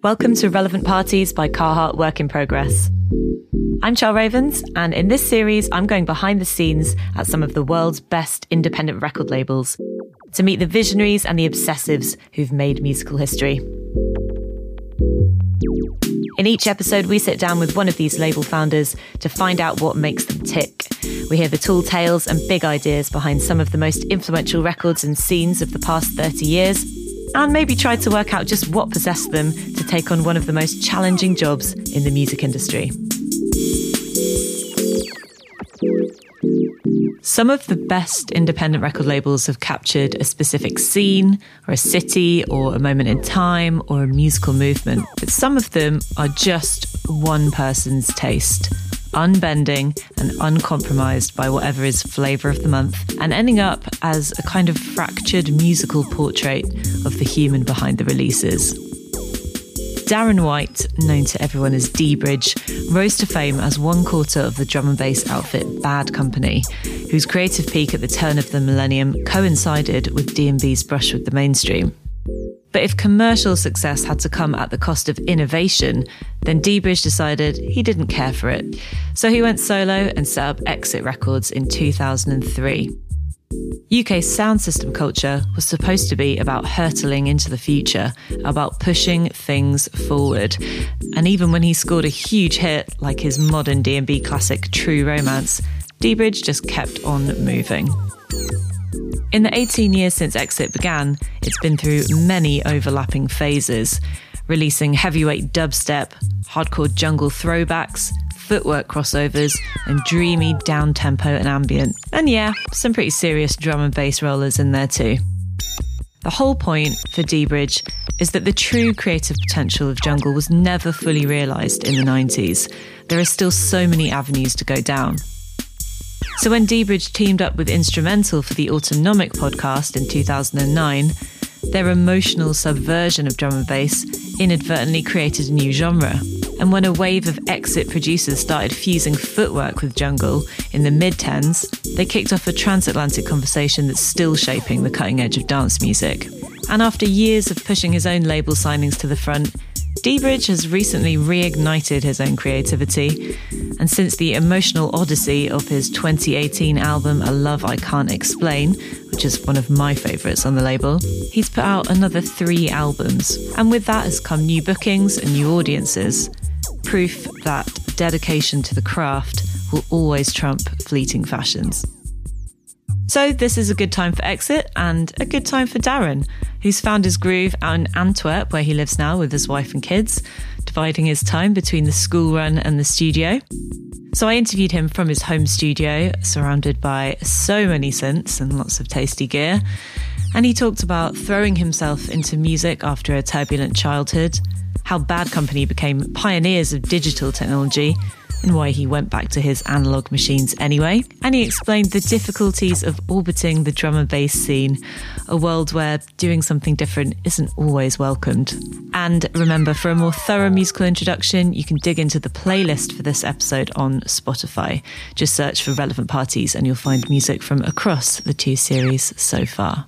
Welcome to Relevant Parties by Carhartt Work in Progress. I'm Chal Ravens, and in this series, I'm going behind the scenes at some of the world's best independent record labels to meet the visionaries and the obsessives who've made musical history. In each episode, we sit down with one of these label founders to find out what makes them tick. We hear the tall tales and big ideas behind some of the most influential records and scenes of the past 30 years and maybe tried to work out just what possessed them to take on one of the most challenging jobs in the music industry. Some of the best independent record labels have captured a specific scene, or a city, or a moment in time, or a musical movement. But some of them are just one person's taste unbending and uncompromised by whatever is flavour of the month, and ending up as a kind of fractured musical portrait of the human behind the releases. Darren White, known to everyone as D Bridge, rose to fame as one quarter of the drum and bass outfit Bad Company, whose creative peak at the turn of the millennium coincided with D&B's brush with the mainstream. But if commercial success had to come at the cost of innovation, then D-Bridge decided he didn't care for it. So he went solo and set up Exit Records in 2003. UK sound system culture was supposed to be about hurtling into the future, about pushing things forward. And even when he scored a huge hit like his modern D&B classic True Romance, D-Bridge just kept on moving. In the 18 years since Exit began, it's been through many overlapping phases, releasing heavyweight dubstep, hardcore jungle throwbacks, footwork crossovers, and dreamy down tempo and ambient. And yeah, some pretty serious drum and bass rollers in there too. The whole point for D Bridge is that the true creative potential of jungle was never fully realised in the 90s. There are still so many avenues to go down. So when D-Bridge teamed up with Instra:mental for the Autonomic podcast in 2009, their emotional subversion of drum and bass inadvertently created a new genre. And when a wave of exit producers started fusing footwork with jungle in the mid 10s, they kicked off a transatlantic conversation that's still shaping the cutting edge of dance music. And after years of pushing his own label signings to the front, D-Bridge has recently reignited his own creativity, and since the emotional odyssey of his 2018 album A Love I Can't Explain, which is one of my favourites on the label, he's put out another three albums. And with that has come new bookings and new audiences. Proof that dedication to the craft will always trump fleeting fashions. So, this is a good time for exit and a good time for Darren, who's found his groove out in Antwerp, where he lives now with his wife and kids, dividing his time between the school run and the studio. So, I interviewed him from his home studio, surrounded by so many synths and lots of tasty gear. And he talked about throwing himself into music after a turbulent childhood, how Bad Company became pioneers of digital technology, and why he went back to his analog machines anyway. And he explained the difficulties of orbiting the drum and bass scene, a world where doing something different isn't always welcomed. And remember, for a more thorough musical introduction, you can dig into the playlist for this episode on Spotify. Just search for relevant parties and you'll find music from across the two series so far.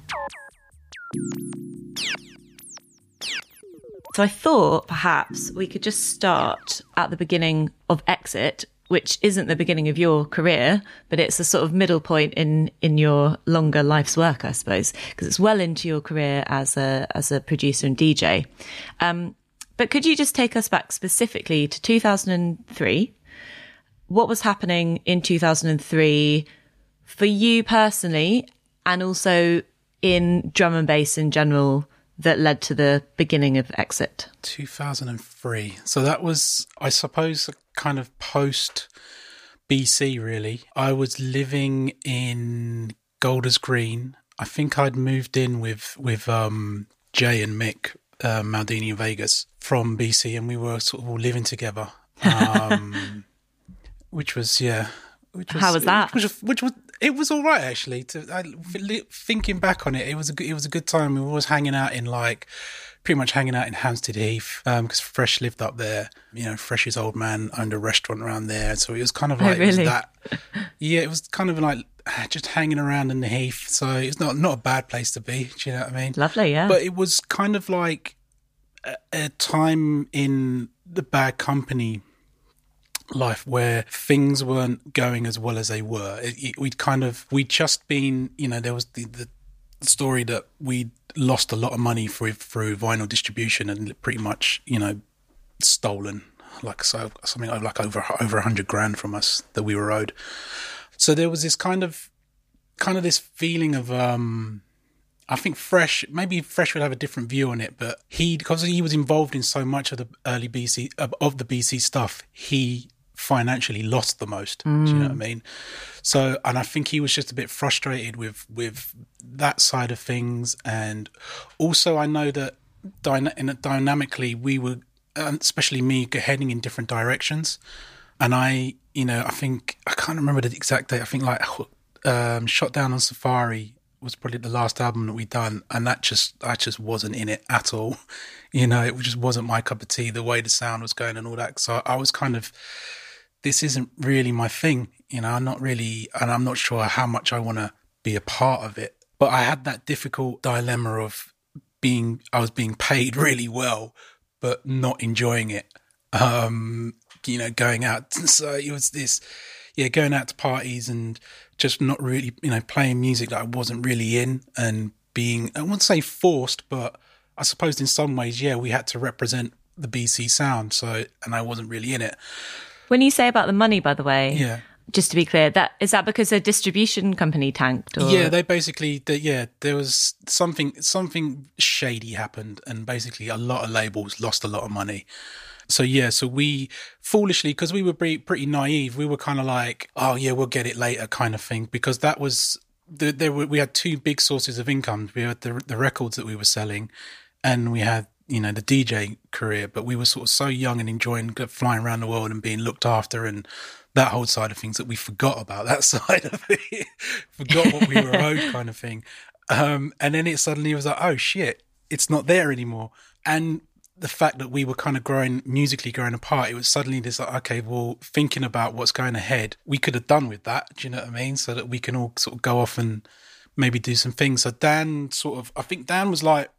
So I thought perhaps we could just start at the beginning of Exit, which isn't the beginning of your career, but it's a sort of middle point in in your longer life's work, I suppose, because it's well into your career as a as a producer and DJ. Um, but could you just take us back specifically to 2003? What was happening in 2003 for you personally, and also in drum and bass in general? That led to the beginning of Exit? 2003. So that was, I suppose, a kind of post BC, really. I was living in Golders Green. I think I'd moved in with, with um, Jay and Mick uh, Maldini in Vegas from BC, and we were sort of all living together. Um, which was, yeah. Which was, How was that? Which was, which was it was all right actually. To I, thinking back on it, it was a good, it was a good time. We were always hanging out in like pretty much hanging out in Hampstead Heath because um, Fresh lived up there. You know, Fresh's old man owned a restaurant around there, so it was kind of oh, like oh, really? that. Yeah, it was kind of like just hanging around in the Heath. So it's not not a bad place to be. Do you know what I mean? Lovely, yeah. But it was kind of like a, a time in the bad company life where things weren't going as well as they were. It, it, we'd kind of we'd just been, you know, there was the, the story that we lost a lot of money through through vinyl distribution and pretty much, you know, stolen like so something like over over a hundred grand from us that we were owed. So there was this kind of kind of this feeling of um I think Fresh, maybe Fresh would have a different view on it, but he, because he was involved in so much of the early BC, of the BC stuff, he financially lost the most. Mm. Do you know what I mean? So, and I think he was just a bit frustrated with, with that side of things. And also I know that dyna- dynamically we were, especially me, heading in different directions. And I, you know, I think, I can't remember the exact date. I think like, um, Shot Down on Safari was probably the last album that we done, and that just I just wasn't in it at all. You know, it just wasn't my cup of tea. The way the sound was going and all that. So I was kind of, this isn't really my thing. You know, I'm not really, and I'm not sure how much I want to be a part of it. But I had that difficult dilemma of being, I was being paid really well, but not enjoying it. Um, you know, going out. So it was this, yeah, going out to parties and just not really, you know, playing music that I wasn't really in and being, I wouldn't say forced, but I suppose in some ways, yeah, we had to represent the BC sound. So, and I wasn't really in it. When you say about the money, by the way, yeah. Just to be clear, that is that because a distribution company tanked? Or? Yeah, they basically, they, yeah, there was something something shady happened, and basically a lot of labels lost a lot of money. So yeah, so we foolishly because we were pretty, pretty naive, we were kind of like, oh yeah, we'll get it later, kind of thing, because that was the, there were we had two big sources of income. We had the the records that we were selling, and we had you know the DJ career. But we were sort of so young and enjoying flying around the world and being looked after and that whole side of things that we forgot about that side of it, forgot what we were owed, kind of thing. Um, and then it suddenly was like, oh shit, it's not there anymore. And the fact that we were kind of growing musically growing apart, it was suddenly this like, okay, well, thinking about what's going ahead, we could have done with that. Do you know what I mean? So that we can all sort of go off and maybe do some things. So Dan sort of, I think Dan was like,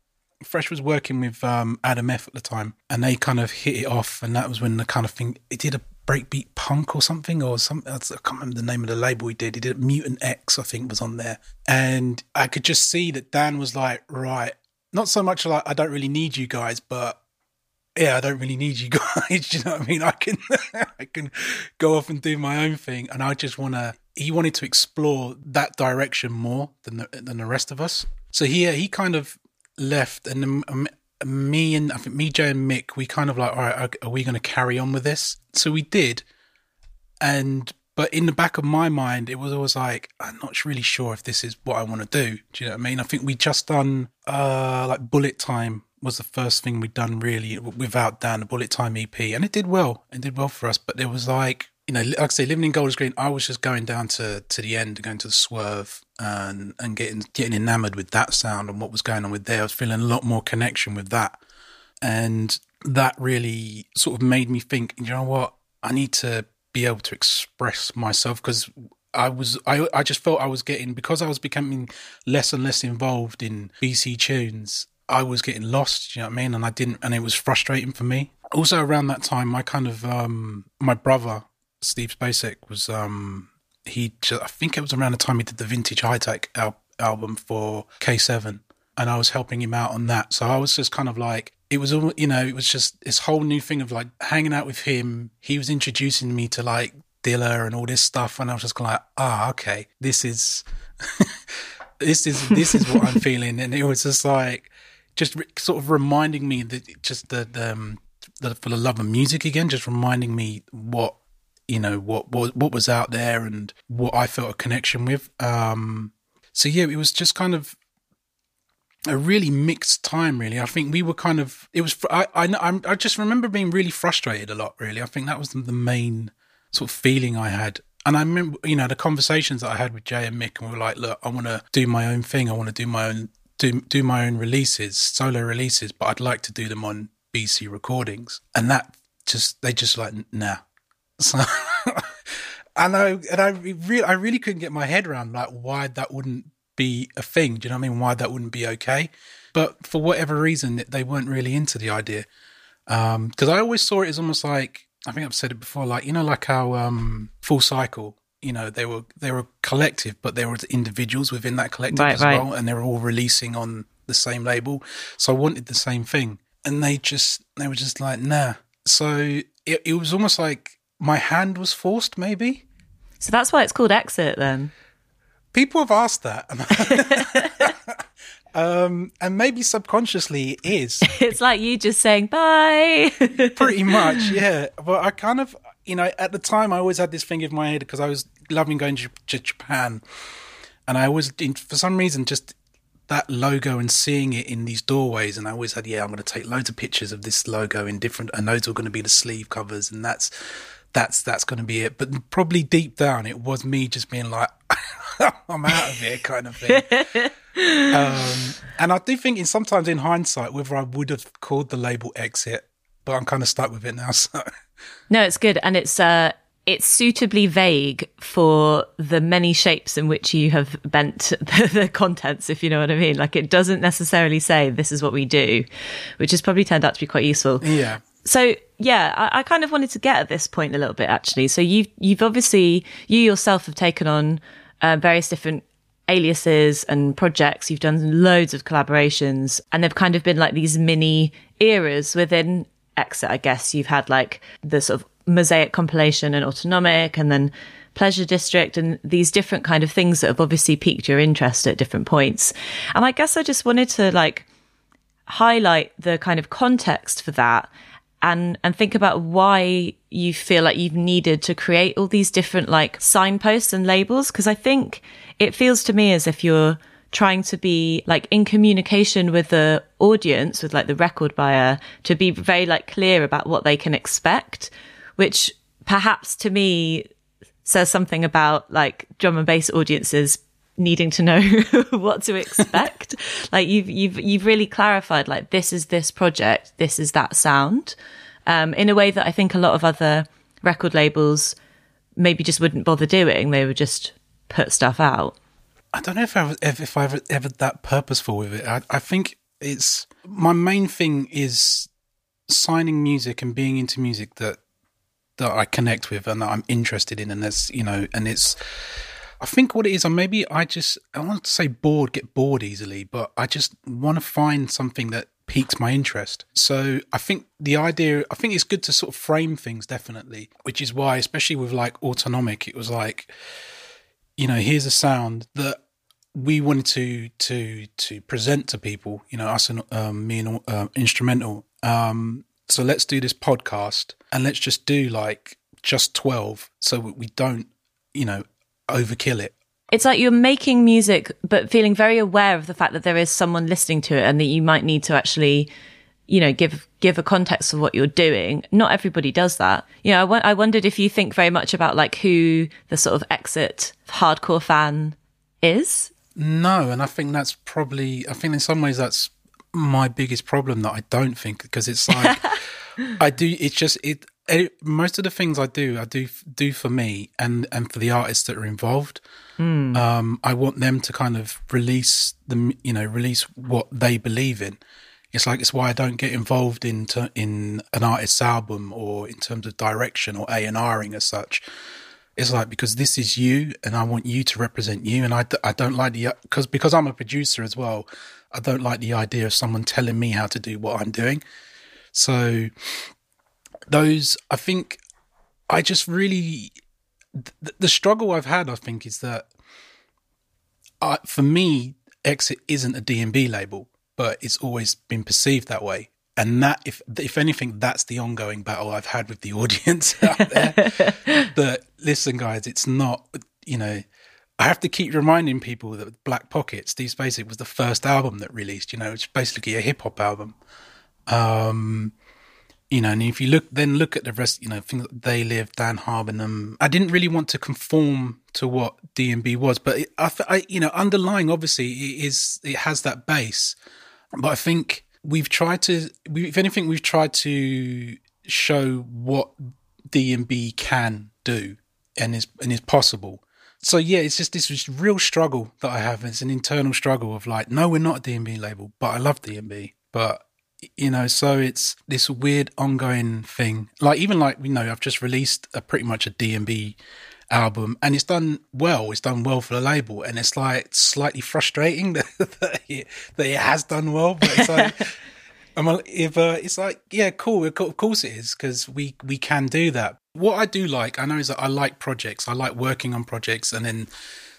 Fresh was working with um, Adam F at the time, and they kind of hit it off, and that was when the kind of thing it did a breakbeat punk or something, or some I can't remember the name of the label he did. He did Mutant X, I think, was on there, and I could just see that Dan was like, right, not so much like I don't really need you guys, but yeah, I don't really need you guys. You know what I mean? I can I can go off and do my own thing, and I just want to. He wanted to explore that direction more than the, than the rest of us. So here he kind of left, and um, me and I think me, Jay, and Mick, we kind of like, all right, are we going to carry on with this? So we did, and but in the back of my mind, it was always like, I'm not really sure if this is what I want to do. Do you know what I mean? I think we just done uh like Bullet Time was the first thing we'd done really without Dan, the Bullet Time EP, and it did well. It did well for us, but there was like, you know, like I say, living in Golders Green, I was just going down to to the end, going to the swerve, and and getting getting enamored with that sound and what was going on with there. I was feeling a lot more connection with that, and that really sort of made me think, you know what, I need to be able to express myself because I was I I just felt I was getting because I was becoming less and less involved in BC tunes I was getting lost, you know what I mean? And I didn't, and it was frustrating for me. Also, around that time, my kind of, um, my brother, Steve Spacek, was, um, he, just, I think it was around the time he did the Vintage Hi-Tech al- album for K7. And I was helping him out on that. So I was just kind of like, it was, all you know, it was just this whole new thing of like hanging out with him. He was introducing me to like Dilla and all this stuff. And I was just kind of like, ah, okay, this is, this is, this is what I'm feeling. And it was just like, just re- sort of reminding me that just the, the, um, the for the love of music again, just reminding me what you know what what what was out there and what I felt a connection with. Um, so yeah, it was just kind of a really mixed time. Really, I think we were kind of it was. I I I just remember being really frustrated a lot. Really, I think that was the main sort of feeling I had. And I remember, you know, the conversations that I had with Jay and Mick, and we were like, "Look, I want to do my own thing. I want to do my own do do my own releases, solo releases, but I'd like to do them on BC recordings. And that just they just like nah. So and I and I really I really couldn't get my head around like why that wouldn't be a thing. Do you know what I mean? Why that wouldn't be okay? but for whatever reason, they weren't really into the idea. Because um, I always saw it as almost like I think I've said it before, like you know, like how um, Full Cycle, you know, they were they were collective, but there were individuals within that collective right, as right. well, and they were all releasing on the same label. So I wanted the same thing, and they just they were just like, nah. So it, it was almost like my hand was forced, maybe. So that's why it's called Exit, then. People have asked that. um, and maybe subconsciously it is. It's like you just saying bye. Pretty much, yeah. But I kind of, you know, at the time I always had this thing in my head because I was loving going to, to Japan. And I always, for some reason, just that logo and seeing it in these doorways. And I always had, yeah, I'm going to take loads of pictures of this logo in different, and those are going to be the sleeve covers. And that's, that's, that's going to be it. But probably deep down, it was me just being like, I'm out of here kind of thing. um, and I do think in sometimes in hindsight, whether I would have called the label Exit, but I'm kind of stuck with it now. So no, it's good. And it's, uh, it's suitably vague for the many shapes in which you have bent the, the, contents, if you know what I mean. Like it doesn't necessarily say this is what we do, which has probably turned out to be quite useful. Yeah. So yeah, I, I kind of wanted to get at this point a little bit actually. So you've you've obviously you yourself have taken on uh, various different aliases and projects. You've done loads of collaborations, and they've kind of been like these mini eras within Exit. I guess you've had like the sort of mosaic compilation and autonomic and then pleasure district and these different kind of things that have obviously piqued your interest at different points and i guess i just wanted to like highlight the kind of context for that and and think about why you feel like you've needed to create all these different like signposts and labels because i think it feels to me as if you're trying to be like in communication with the audience with like the record buyer to be very like clear about what they can expect which perhaps to me says something about like drum and bass audiences needing to know what to expect. like you've you've you've really clarified like this is this project, this is that sound, um, in a way that I think a lot of other record labels maybe just wouldn't bother doing. They would just put stuff out. I don't know if I was if I ever ever that purposeful with it. I, I think it's my main thing is signing music and being into music that that I connect with and that I'm interested in, and that's you know, and it's. I think what it is, or maybe I just I want to say bored, get bored easily, but I just want to find something that piques my interest. So I think the idea, I think it's good to sort of frame things definitely, which is why, especially with like autonomic, it was like, you know, here's a sound that we wanted to to to present to people, you know, us and um, me and uh, Instra:mental. Um, so let's do this podcast and let's just do like just 12 so we don't, you know, overkill it. It's like you're making music, but feeling very aware of the fact that there is someone listening to it and that you might need to actually, you know, give, give a context of what you're doing. Not everybody does that. You know, I, w- I wondered if you think very much about like who the sort of exit hardcore fan is. No, and I think that's probably, I think in some ways that's my biggest problem that I don't think because it's like I do. It's just it, it, Most of the things I do, I do do for me and and for the artists that are involved. Mm. Um, I want them to kind of release the you know release what they believe in. It's like it's why I don't get involved in in an artist's album or in terms of direction or A and Ring as such. It's like because this is you, and I want you to represent you, and I, I don't like the because because I'm a producer as well. I don't like the idea of someone telling me how to do what I'm doing. So those, I think, I just really the, the struggle I've had. I think is that I, for me, Exit isn't a D&B label, but it's always been perceived that way. And that, if if anything, that's the ongoing battle I've had with the audience out there. that listen, guys, it's not. You know, I have to keep reminding people that Black Pockets, Steve Spacek, was the first album that released. You know, it's basically a hip hop album. Um, you know, and if you look, then look at the rest. You know, things they live, Dan Habarnam. I didn't really want to conform to what D&B was, but it, I, I, you know, underlying obviously it is it has that base. But I think we've tried to, we, if anything, we've tried to show what D&B can do and is and is possible. so yeah, it's just this, real struggle that I have. It's an internal struggle of like, no, we're not a D&B label, but I love D&B. But you know, so it's this weird ongoing thing. Like even like you know, I've just released a pretty much a D&B album and it's done well. It's done well for the label, and it's like slightly frustrating that, that, it, that it has done well. But it's like, I'm a, if uh, it's like, yeah, cool. Of course it is because we we can do that. What I do like, I know, is that I like projects. I like working on projects and then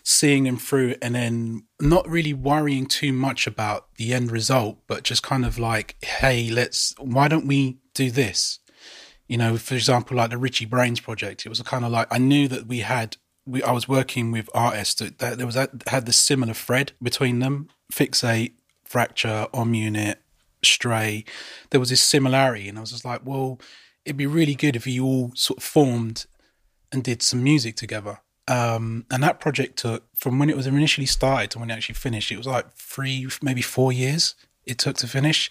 seeing them through, and then not really worrying too much about the end result, but just kind of like, hey, let's. Why don't we do this? you know, for example, like the Richie Brains project, it was a kind of like I knew that we had. We, I was working with artists that, that there was that had the similar thread between them. Fixate, Fracture, Om Unit, Stray. There was this similarity, and I was just like, well, it'd be really good if you all sort of formed and did some music together. Um, and that project took from when it was initially started to when it actually finished. It was like three, maybe four years it took to finish.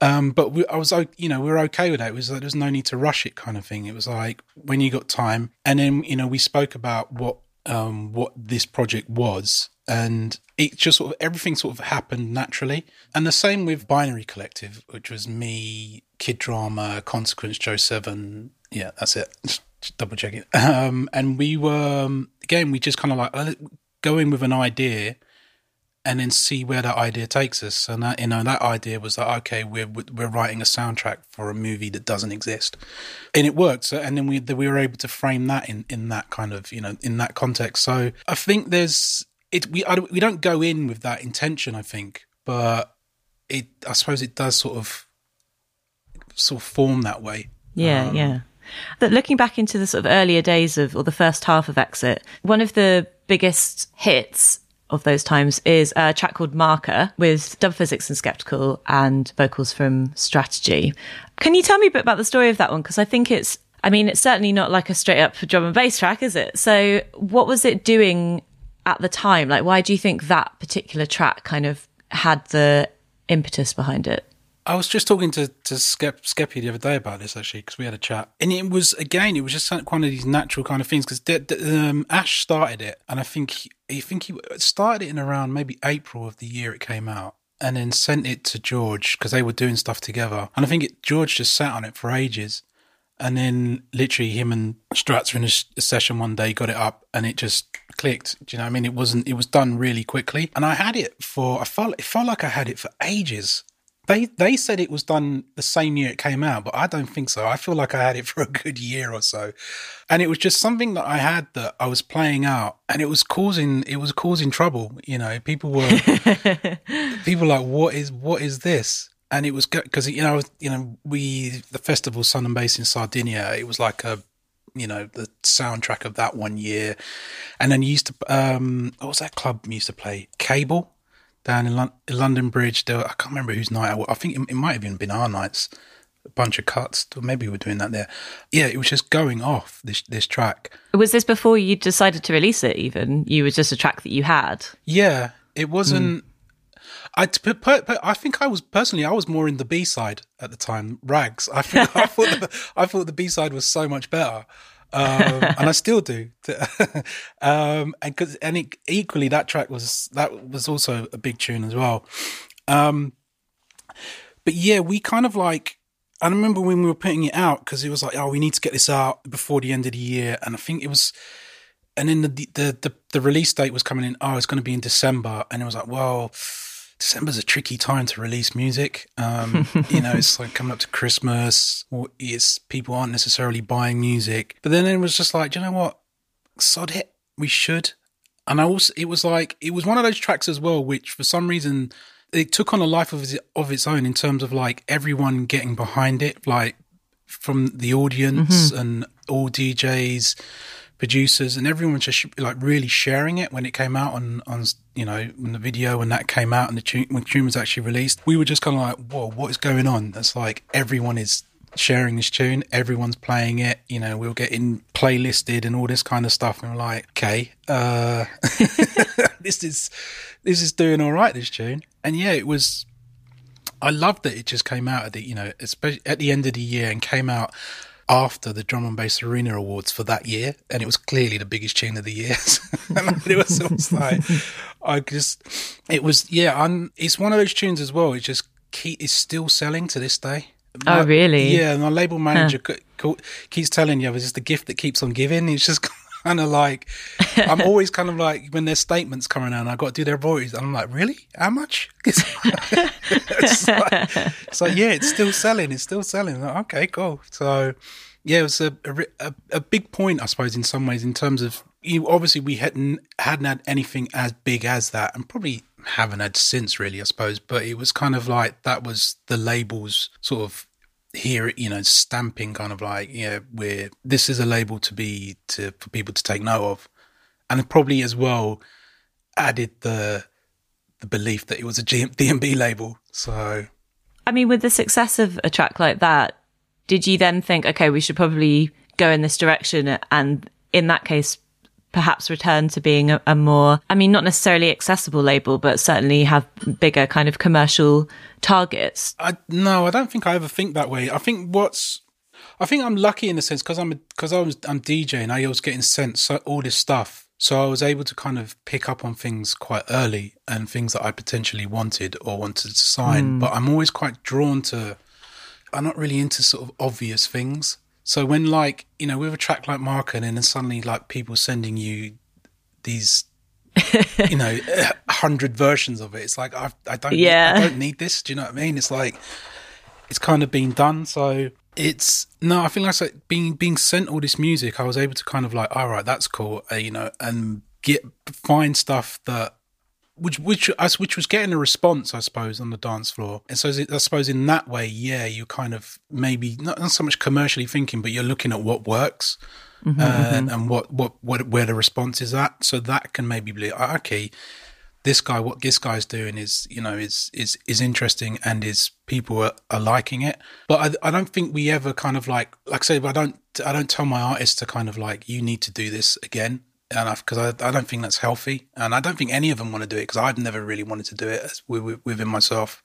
Um, but we, I was, like, you know, we were okay with that. It was like, there's no need to rush it kind of thing. It was like when you got time. And then, you know, we spoke about what, um, what this project was and it just sort of, everything sort of happened naturally. And the same with Binary Collective, which was me, Kid Drama, Consequence, Joe Seven. Yeah, that's it. Just, double checking. Um, and we were, um, again, we just kind of like uh, going with an idea and then see where that idea takes us. And that, you know, that idea was that okay, we're we're writing a soundtrack for a movie that doesn't exist, and it worked. And then we we were able to frame that in in that kind of you know in that context. So I think there's it. We I, we don't go in with that intention. I think, but it I suppose it does sort of sort of form that way. Yeah, um, yeah. That looking back into the sort of earlier days of or the first half of Exit, one of the biggest hits of those times is a track called Marka with Dub Phizix and skeptical and vocals from Strategy. Can you tell me a bit about the story of that one? Because I think it's, I mean, it's certainly not like a straight up drum and bass track, is it? So what was it doing at the time? Like, why do you think that particular track kind of had the impetus behind it? I was just talking to to Skep, Skeppy the other day about this actually because we had a chat, and it was again it was just one of these natural kind of things because um, Ash started it, and I think he, I think he started it in around maybe April of the year it came out, and then sent it to George because they were doing stuff together, and I think it, George just sat on it for ages, and then literally him and Strats were in a, a session one day, got it up, and it just clicked. Do you know what I mean? It wasn't. It was done really quickly, and I had it for. I felt. It felt like I had it for ages. They they said it was done the same year it came out, but I don't think so. I feel like I had it for a good year or so, and it was just something that I had that I was playing out, and it was causing it was causing trouble. You know, people were people were like, "What is what is this?" And it was because you know you know we the festival Sun and Bass in Sardinia. It was like a you know the soundtrack of that one year, and then you used to um what was that club used to play Cable down in Lon- London Bridge. There, I can't remember whose night. I, I think it, it, might have even been our nights. A bunch of cuts. Or Maybe we were doing that there. Yeah, it was just going off this this track. Was this before you decided to release it? Even you was just a track that you had. Yeah, it wasn't. Mm. I, I think I was personally I was more in the B side at the time, Rags. I, think, I thought the, I thought the B side was so much better um, and I still do. um, and because and it, equally that track was that was also a big tune as well. Um, but yeah, we kind of like. I remember when we were putting it out because it was like, oh, we need to get this out before the end of the year, and I think it was. And then the the the, the release date was coming in. Oh, it's going to be in December, and it was like, well December's a tricky time to release music. Um, you know, it's like coming up to Christmas, or it's people aren't necessarily buying music. But then it was just like, you know what? Sod it, we should. And I also, it was like, it was one of those tracks as well, which for some reason it took on a life of its, of its own in terms of like everyone getting behind it, like from the audience mm-hmm. and all DJs producers and everyone just like really sharing it when it came out on on you know when the video when that came out and the tune when tune was actually released. We were just kind of like whoa what is going on? That's like everyone is sharing this tune everyone's playing it you know we are getting playlisted and all this kind of stuff and we're like okay uh this is this is doing all right this tune. And yeah it was I loved that it just came out at the you know especially at the end of the year and came out after the Drum and Bass Arena Awards for that year, and it was clearly the biggest tune of the year. and it was, it was like, I just, it was, yeah, I'm, it's one of those tunes as well. It just keep, it's still selling to this day. oh, really? Yeah, my label manager huh. keeps telling you, it's just the gift that keeps on giving. It's just kind of like I'm always kind of like when there's statements coming out, and I got to do their voice. I'm like, really? How much? it's, like, it's, like, yeah, it's still selling. It's still selling. Like, okay, cool. So yeah, it was a, a, a big point, I suppose, in some ways, in terms of you. Obviously, we hadn't hadn't had anything as big as that, and probably haven't had since, really, I suppose. But it was kind of like that was the label's sort of here you know stamping kind of like yeah we're this is a label to be to for people to take note of. And probably as well added the the belief that it was a D&B label. So i mean with the success of a track like that did you then think okay we should probably go in this direction and in that case perhaps return to being a, a, more, I mean, not necessarily accessible label, but certainly have bigger kind of commercial targets? I, no, I don't think I ever think that way. I think what's, I think I'm lucky in a sense because I'm because I was I'm DJing. I was getting sent so, all this stuff, so I was able to kind of pick up on things quite early and things that I potentially wanted or wanted to sign. Mm. But I'm always quite drawn to. I'm not really into sort of obvious things. So when like you know with a track like Marka, and then suddenly like people sending you these, you know, hundred versions of it, it's like I, I don't, yeah. I don't need this. Do you know what I mean? It's like it's kind of been done. So it's no, I feel like, like being being sent all this music, I was able to kind of like, all right, that's cool, uh, you know, and get find stuff that which which which was getting a response, I suppose, on the dance floor. And so I suppose in that way, yeah, you kind of maybe not, not so much commercially thinking, but you're looking at what works mm-hmm, and, mm-hmm. and what, what what where the response is at. So that can maybe be ah, okay. This guy, what this guy's doing is, you know, is is is interesting, and is people are, are liking it. But I, I don't think we ever kind of like, like I say, I don't I don't tell my artists to kind of like, you need to do this again and because I, I, don't think that's healthy, and I don't think any of them want to do it because I've never really wanted to do it within myself.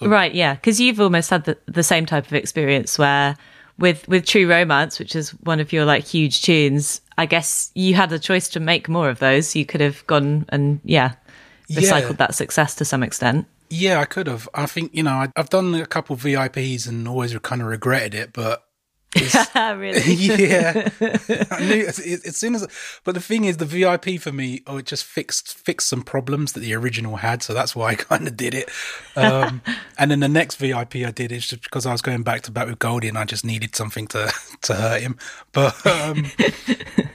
Right, yeah, because you've almost had the, the same type of experience where with with True Romance, which is one of your like huge tunes. I guess you had a choice to make more of those. You could have gone and yeah, recycled yeah. that success to some extent. Yeah, I could have. I think you know I, have done a couple VIPs and always kind of regretted it, but really? yeah. I knew as, as, soon as, but the thing is, the VIP for me, oh, it just fixed fixed some problems that the original had, so that's why I kind of did it. Um, and then the next VIP I did is just because I was going back to back with Goldie, and I just needed something to to hurt him. But um,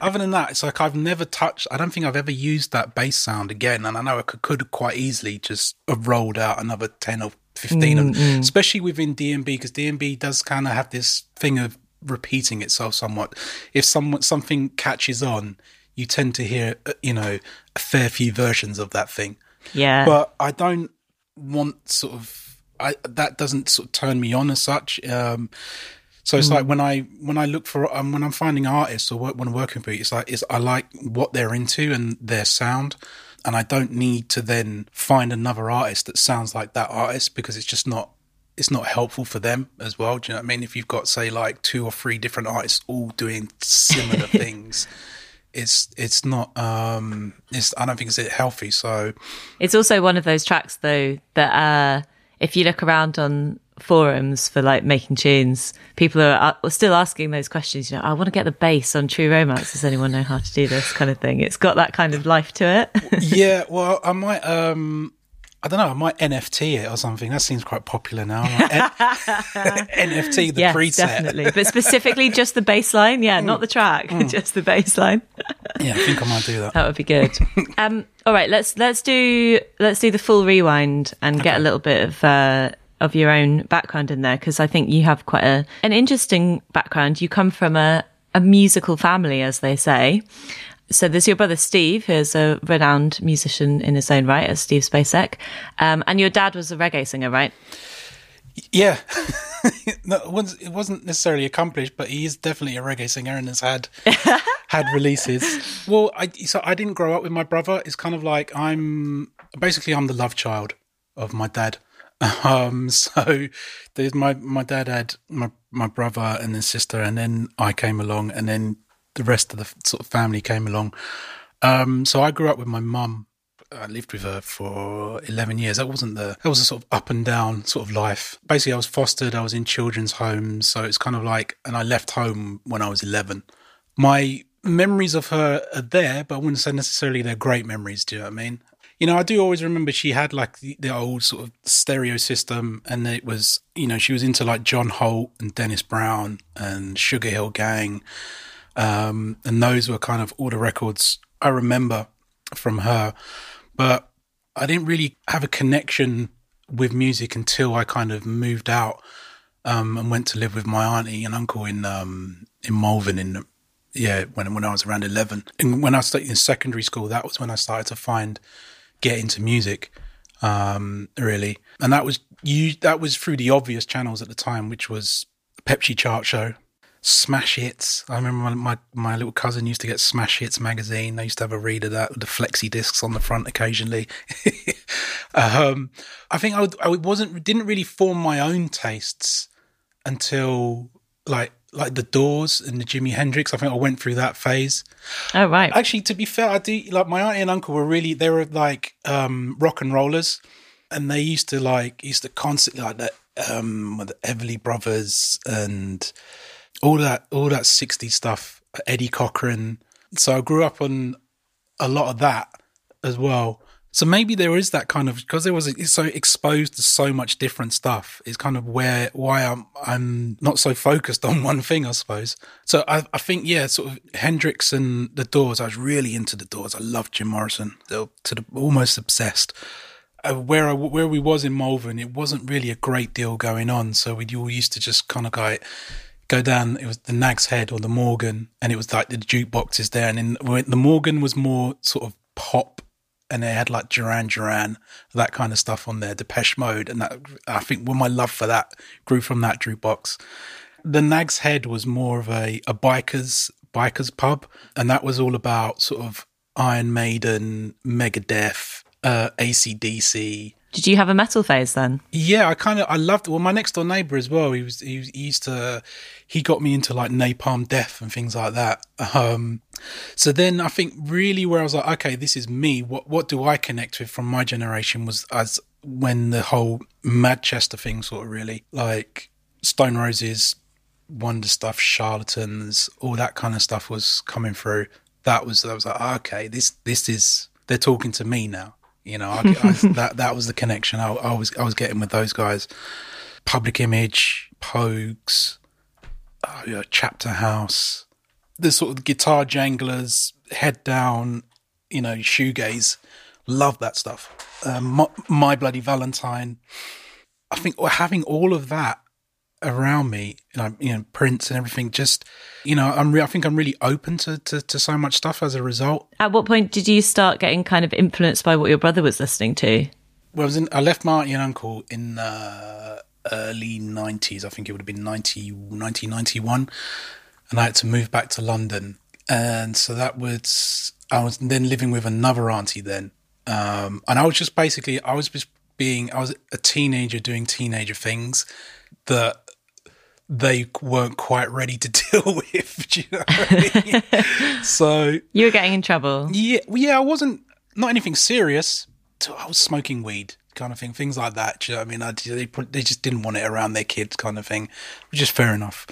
other than that, it's like I've never touched. I don't think I've ever used that bass sound again, and I know I could, could quite easily just have rolled out another ten or 15 mm-hmm. especially within D&B because D&B does kind of have this thing of repeating itself somewhat. If someone something catches on, you tend to hear uh, you know a fair few versions of that thing. Yeah, but I don't want sort of I that doesn't sort of turn me on as such. Um, so it's mm. like when I when I look for um, when I'm finding artists or work, when I'm working for with, it's like it's I like what they're into and their sound, and I don't need to then find another artist that sounds like that artist because it's just not it's not helpful for them as well. Do you know what I mean? If you've got say like two or three different artists all doing similar things, it's it's not um it's I don't think it's healthy. So it's also one of those tracks though that uh if you look around on forums for like making tunes, people are, are still asking those questions. You know, I want to get the bass on True Romance. Does anyone know how to do this kind of thing? It's got that kind of life to it. yeah, well, I might um I don't know. I might NFT it or something. That seems quite popular now. Like NFT the yes, preset, definitely, but specifically just the baseline. Yeah, mm. not the track, mm. just the baseline. yeah, I think I might do that. That would be good. um, all right, let's let's do let's do the full rewind and okay. get a little bit of. Uh, of your own background in there because I think you have quite a an interesting background. You come from a a musical family, as they say. So there's your brother Steve, who's a renowned musician in his own right, as Steve Spacek, um, and your dad was a reggae singer, right? Yeah, no, it wasn't necessarily accomplished, but he is definitely a reggae singer and has had had releases. Well, I so I didn't grow up with my brother. It's kind of like I'm basically I'm the love child of my dad. Um, so there's my my dad had my my brother and his sister, and then I came along, and then the rest of the sort of family came along. Um, so I grew up with my mum. I lived with her for eleven years. That wasn't the that was a sort of up and down sort of life. Basically, I was fostered. I was in children's homes, so it's kind of like, and I left home when I was eleven. My memories of her are there, but I wouldn't say necessarily they're great memories. Do you know what I mean? You know, I do always remember she had like the, the, old sort of stereo system, and it was, you know, she was into like John Holt and Dennis Brown and Sugar Hill Gang. Um, and those were kind of all the records I remember from her. But I didn't really have a connection with music until I kind of moved out um, and went to live with my auntie and uncle in um, in Malvern in yeah when when I was around eleven. And when I started in secondary school, that was when I started to find get into music, um, really. And that was you. That was through the obvious channels at the time, which was Pepsi Chart Show, Smash Hits. I remember my, my, my little cousin used to get Smash Hits magazine. I used to have a read of that with the flexi discs on the front occasionally. um, I think I, would, I wasn't didn't really form my own tastes until like like the Doors and the Jimi Hendrix. I think I went through that phase. Oh right. Actually, to be fair, I do like my auntie and uncle were really they were like um, rock and rollers, and they used to like used to constantly like that um, the Everly Brothers and all that all that 60s stuff. Eddie Cochran. So I grew up on a lot of that as well. So maybe there is that kind of because there was so exposed to so much different stuff. It's kind of where why I'm I'm not so focused on one thing, I suppose. So I, I think yeah, sort of Hendrix and the Doors. I was really into the Doors. I loved Jim Morrison to the almost obsessed. Uh, where I, where we was in Malvern, it wasn't really a great deal going on. So we all used to just kind of go go down. It was the Nag's Head or the Morgan, and it was like the jukeboxes there. And in the Morgan was more sort of pop and they had like Duran Duran, that kind of stuff on there, Depeche Mode, and that I think well, my love for that grew from that jukebox. The Nag's Head was more of a, a bikers bikers pub, and that was all about sort of Iron Maiden, Megadeth, uh, ACDC, did you have a metal phase then? Yeah, I kind of I loved. Well, my next door neighbor as well. He was he, he, used to he got me into like Napalm Death and things like that. Um, so then I think really where I was like, okay, this is me. What what do I connect with from my generation was as when the whole Manchester thing sort of really like Stone Roses, Wonder Stuff, Charlatans, all that kind of stuff was coming through. That was I was like, okay, this this is they're talking to me now. You know, I, I, that that was the connection I, I, was I was getting with those guys. Public Image, Pogues, uh, yeah, Chapter House, the sort of guitar janglers, head down, you know, shoegaze. Love that stuff. Um, my, my Bloody Valentine. I think having all of that around me, know, you know, Prince and everything. Just, you know, I'm. Re- I think I'm really open to, to to so much stuff as a result. At what point did you start getting kind of influenced by what your brother was listening to? Well, I was in. I left my auntie and uncle in the early '90s. I think it would have been 90, 1991, and I had to move back to London. And so that was. I was then living with another auntie then, um, and I was just basically. I was just being. I was a teenager doing teenager things that they weren't quite ready to deal with. you know I mean? so you were getting in trouble. Yeah, yeah. I wasn't not anything serious. I was smoking weed, kind of thing, things like that. you know I mean? I, they they just didn't want it around their kids, kind of thing, which is fair enough.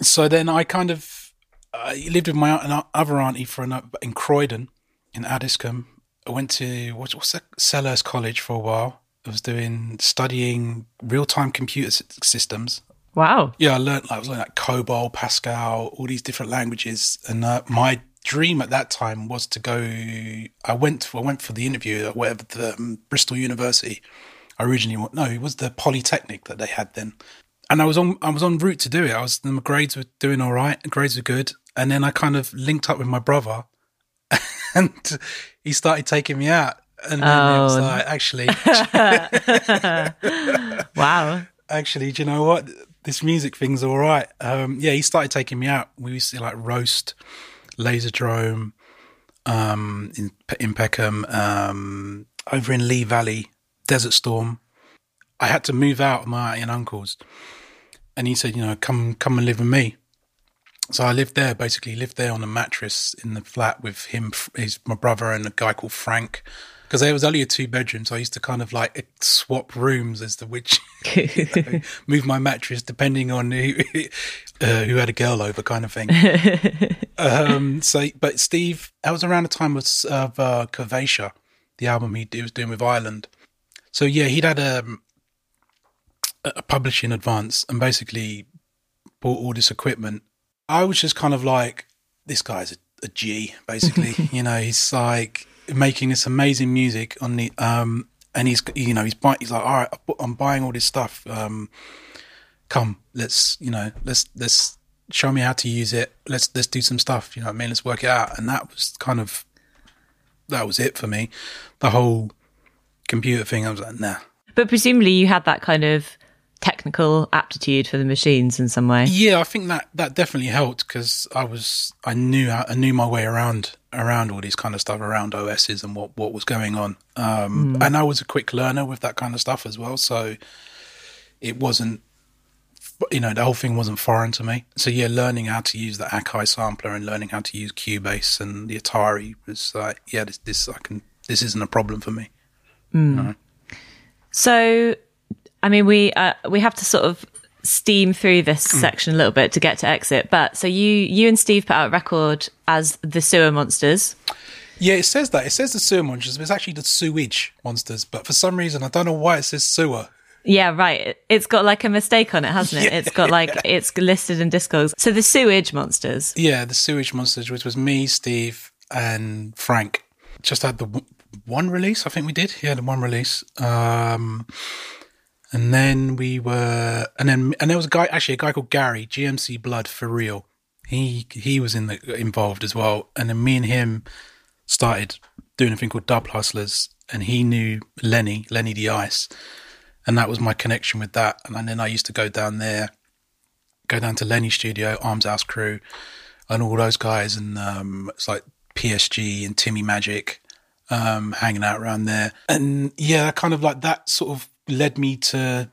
So then I kind of I lived with my other auntie for an, in Croydon, in Addiscombe. I went to what's, what's that Selhurst College for a while. I was doing studying real time computer systems Wow. Yeah, I learned. I was learning like COBOL, Pascal, all these different languages, and uh, my dream at that time was to go. I went. I went for the interview at whatever the um, Bristol University. I originally no, it was the Polytechnic that they had then, and I was on. I was on route to do it. I was. My grades were doing all right. Grades were good, and then I kind of linked up with my brother, and he started taking me out. And then oh. it was oh. like, actually, wow. Actually, do you know what? This music thing's all right. Um, yeah, he started taking me out. We used to like roast, Laserdrome, um, in in Peckham, um, over in Lee Valley, Desert Storm. I had to move out of my aunt and uncle's, and he said, you know, come come and live with me. So I lived there, basically lived there on a mattress in the flat with him, his my brother, and a guy called Frank. Because there was only a two bedroom, so I used to kind of like swap rooms as to which you know, move my mattress depending on who uh, who had a girl over, kind of thing. um, so, but Steve, that was around the time of, of uh, the album he, he was doing with Ireland. So yeah, he'd had um, a, a publishing advance and basically bought all this equipment I was just kind of like, this guy's a, a G, basically. you know, he's like making this amazing music on the, um, and he's, you know, he's buying, he's like, all right, I'm buying all this stuff. Um, come, let's, you know, let's, let's show me how to use it. Let's, let's do some stuff. You know what I mean? Let's work it out. And that was kind of, that was it for me. The whole computer thing, I was like, nah. But presumably you had that kind of technical aptitude for the machines in some way. Yeah, I think that that definitely helped because I was I knew I knew my way around around all these kind of stuff around OSs and what what was going on. Um, mm. And I was a quick learner with that kind of stuff as well, so it wasn't you know the whole thing wasn't foreign to me. So yeah, learning how to use the Akai sampler and learning how to use Cubase and the Atari was like yeah this this I can this isn't a problem for me. Mm. So I mean, we uh, we have to sort of steam through this mm. section a little bit to get to exit. But so you you and Steve put out a record as the Sewer Monsters. Yeah, it says that. It says the sewer monsters, but it's actually the sewage monsters. But for some reason, I don't know why it says sewer. Yeah, right. It's got like a mistake on it, hasn't it? Yeah, it's got like it's listed in Discogs. So the sewage monsters. Yeah, the sewage monsters, which was me, Steve, and Frank. Just had the one release. I think we did. Yeah, the one release. Um, and then we were, and then and there was a guy, actually a guy called Gary, GMC Blood for real. He he was in the involved as well. And then me and him started doing a thing called Dub Hustlers, and he knew Lenny, Lenny De Ice, and that was my connection with that. And then I used to go down there, go down to Lenny Studio, Arms House Crew, and all those guys, and um, it's like PSG and Timmy Magic, um, hanging out around there. And yeah, kind of like that sort of led me to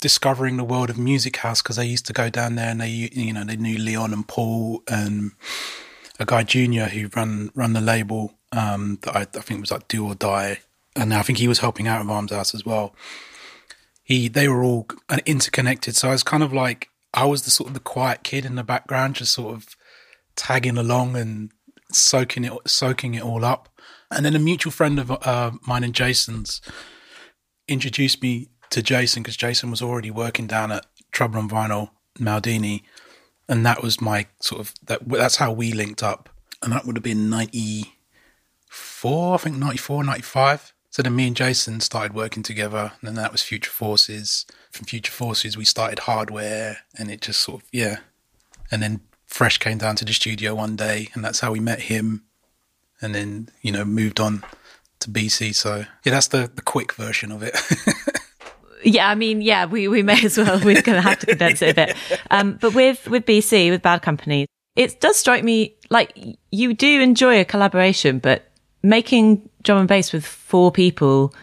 discovering the world of music house because I used to go down there and they you know they knew Leon and Paul and a guy Junior who run run the label um, that I, I, think was like Do or Die and I think he was helping out with Arms House as well. He they were all interconnected, so I was kind of like I was the sort of the quiet kid in the background, just sort of tagging along and soaking it soaking it all up. And then a mutual friend of uh, mine and Jason's introduced me to Jason because Jason was already working down at Trouble on Vinyl Maldini, and that was my sort of that. That's how we linked up, and that would have been ninety four, I think 94, 95. So then me and Jason started working together, and then that was Future Forces. From Future Forces, we started Hardware, and it just sort of yeah. And then Fresh came down to the studio one day, and that's how we met him, and then you know moved on to BC. So yeah, that's the the quick version of it. yeah, I mean, yeah, we, we may as well. We're going to have to condense it a bit. Um, but with with BC, with Bad Company, it does strike me like you do enjoy a collaboration, but making drum and bass with four people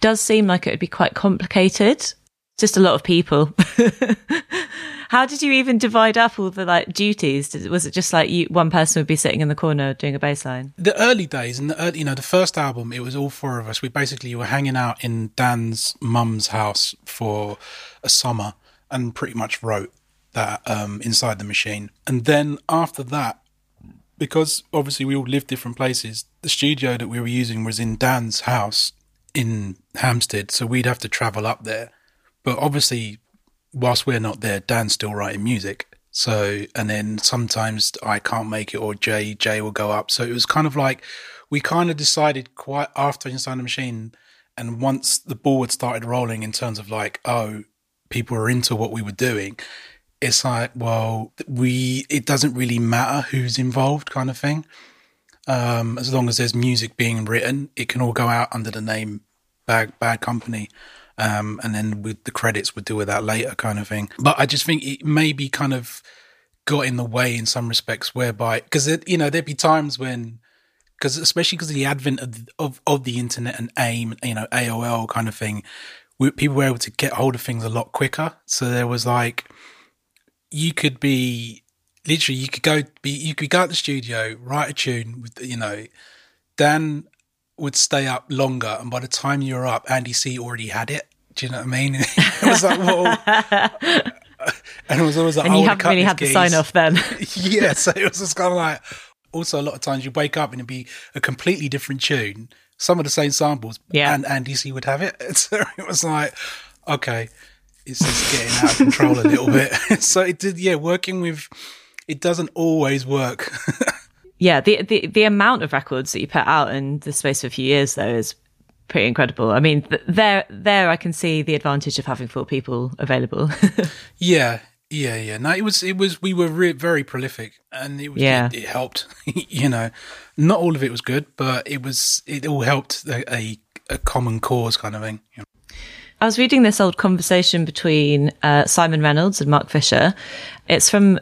does seem like it would be quite complicated. Just a lot of people. How did you even divide up all the like duties? Was it just like you, one person would be sitting in the corner doing a bass line? The early days and the early, you know, the first album, it was all four of us. We basically were hanging out in Dan's mum's house for a summer and pretty much wrote that um, inside the machine. And then after that, because obviously we all lived different places, the studio that we were using was in Dan's house in Hampstead, so we'd have to travel up there. But obviously, whilst we're not there, Dan's still writing music. So, and then sometimes I can't make it or Jay, Jay will go up. So it was kind of like, we kind of decided quite after Inside the Machine. And once the ball had started rolling in terms of like, oh, people are into what we were doing, it's like, well, we, it doesn't really matter who's involved kind of thing. Um, as long as there's music being written, it can all go out under the name Bad, Bad Company um, and then with the credits would deal with that later kind of thing. But I just think it maybe kind of got in the way in some respects, whereby because you know there'd be times when because especially because of the advent of, of of the internet and AIM, you know AOL kind of thing, we, people were able to get hold of things a lot quicker. So there was like, you could be literally, you could go be, you could go to the studio, write a tune with, you know, Dan would stay up longer, and by the time you were up, Andy C already had it. Do you know what I mean? it was like, well, and it was always like, and you haven't really had the sign off then. yeah, so it was just kind of like. Also, a lot of times you wake up and it'd be a completely different tune, some of the same samples, yeah. and Andy C would have it. So it was like, okay, it's just getting out of control a little bit. so it did, yeah. Working with, it doesn't always work. Yeah, the, the the amount of records that you put out in the space of a few years, though, is pretty incredible. I mean, th- there there I can see the advantage of having four people available. yeah, yeah, yeah. No, it was it was we were re- very prolific, and it was Yeah. it, it helped. you know, not all of it was good, but it was it all helped a a, a common cause kind of thing. you know. I was reading this old conversation between uh, Simon Reynolds and Mark Fisher. It's from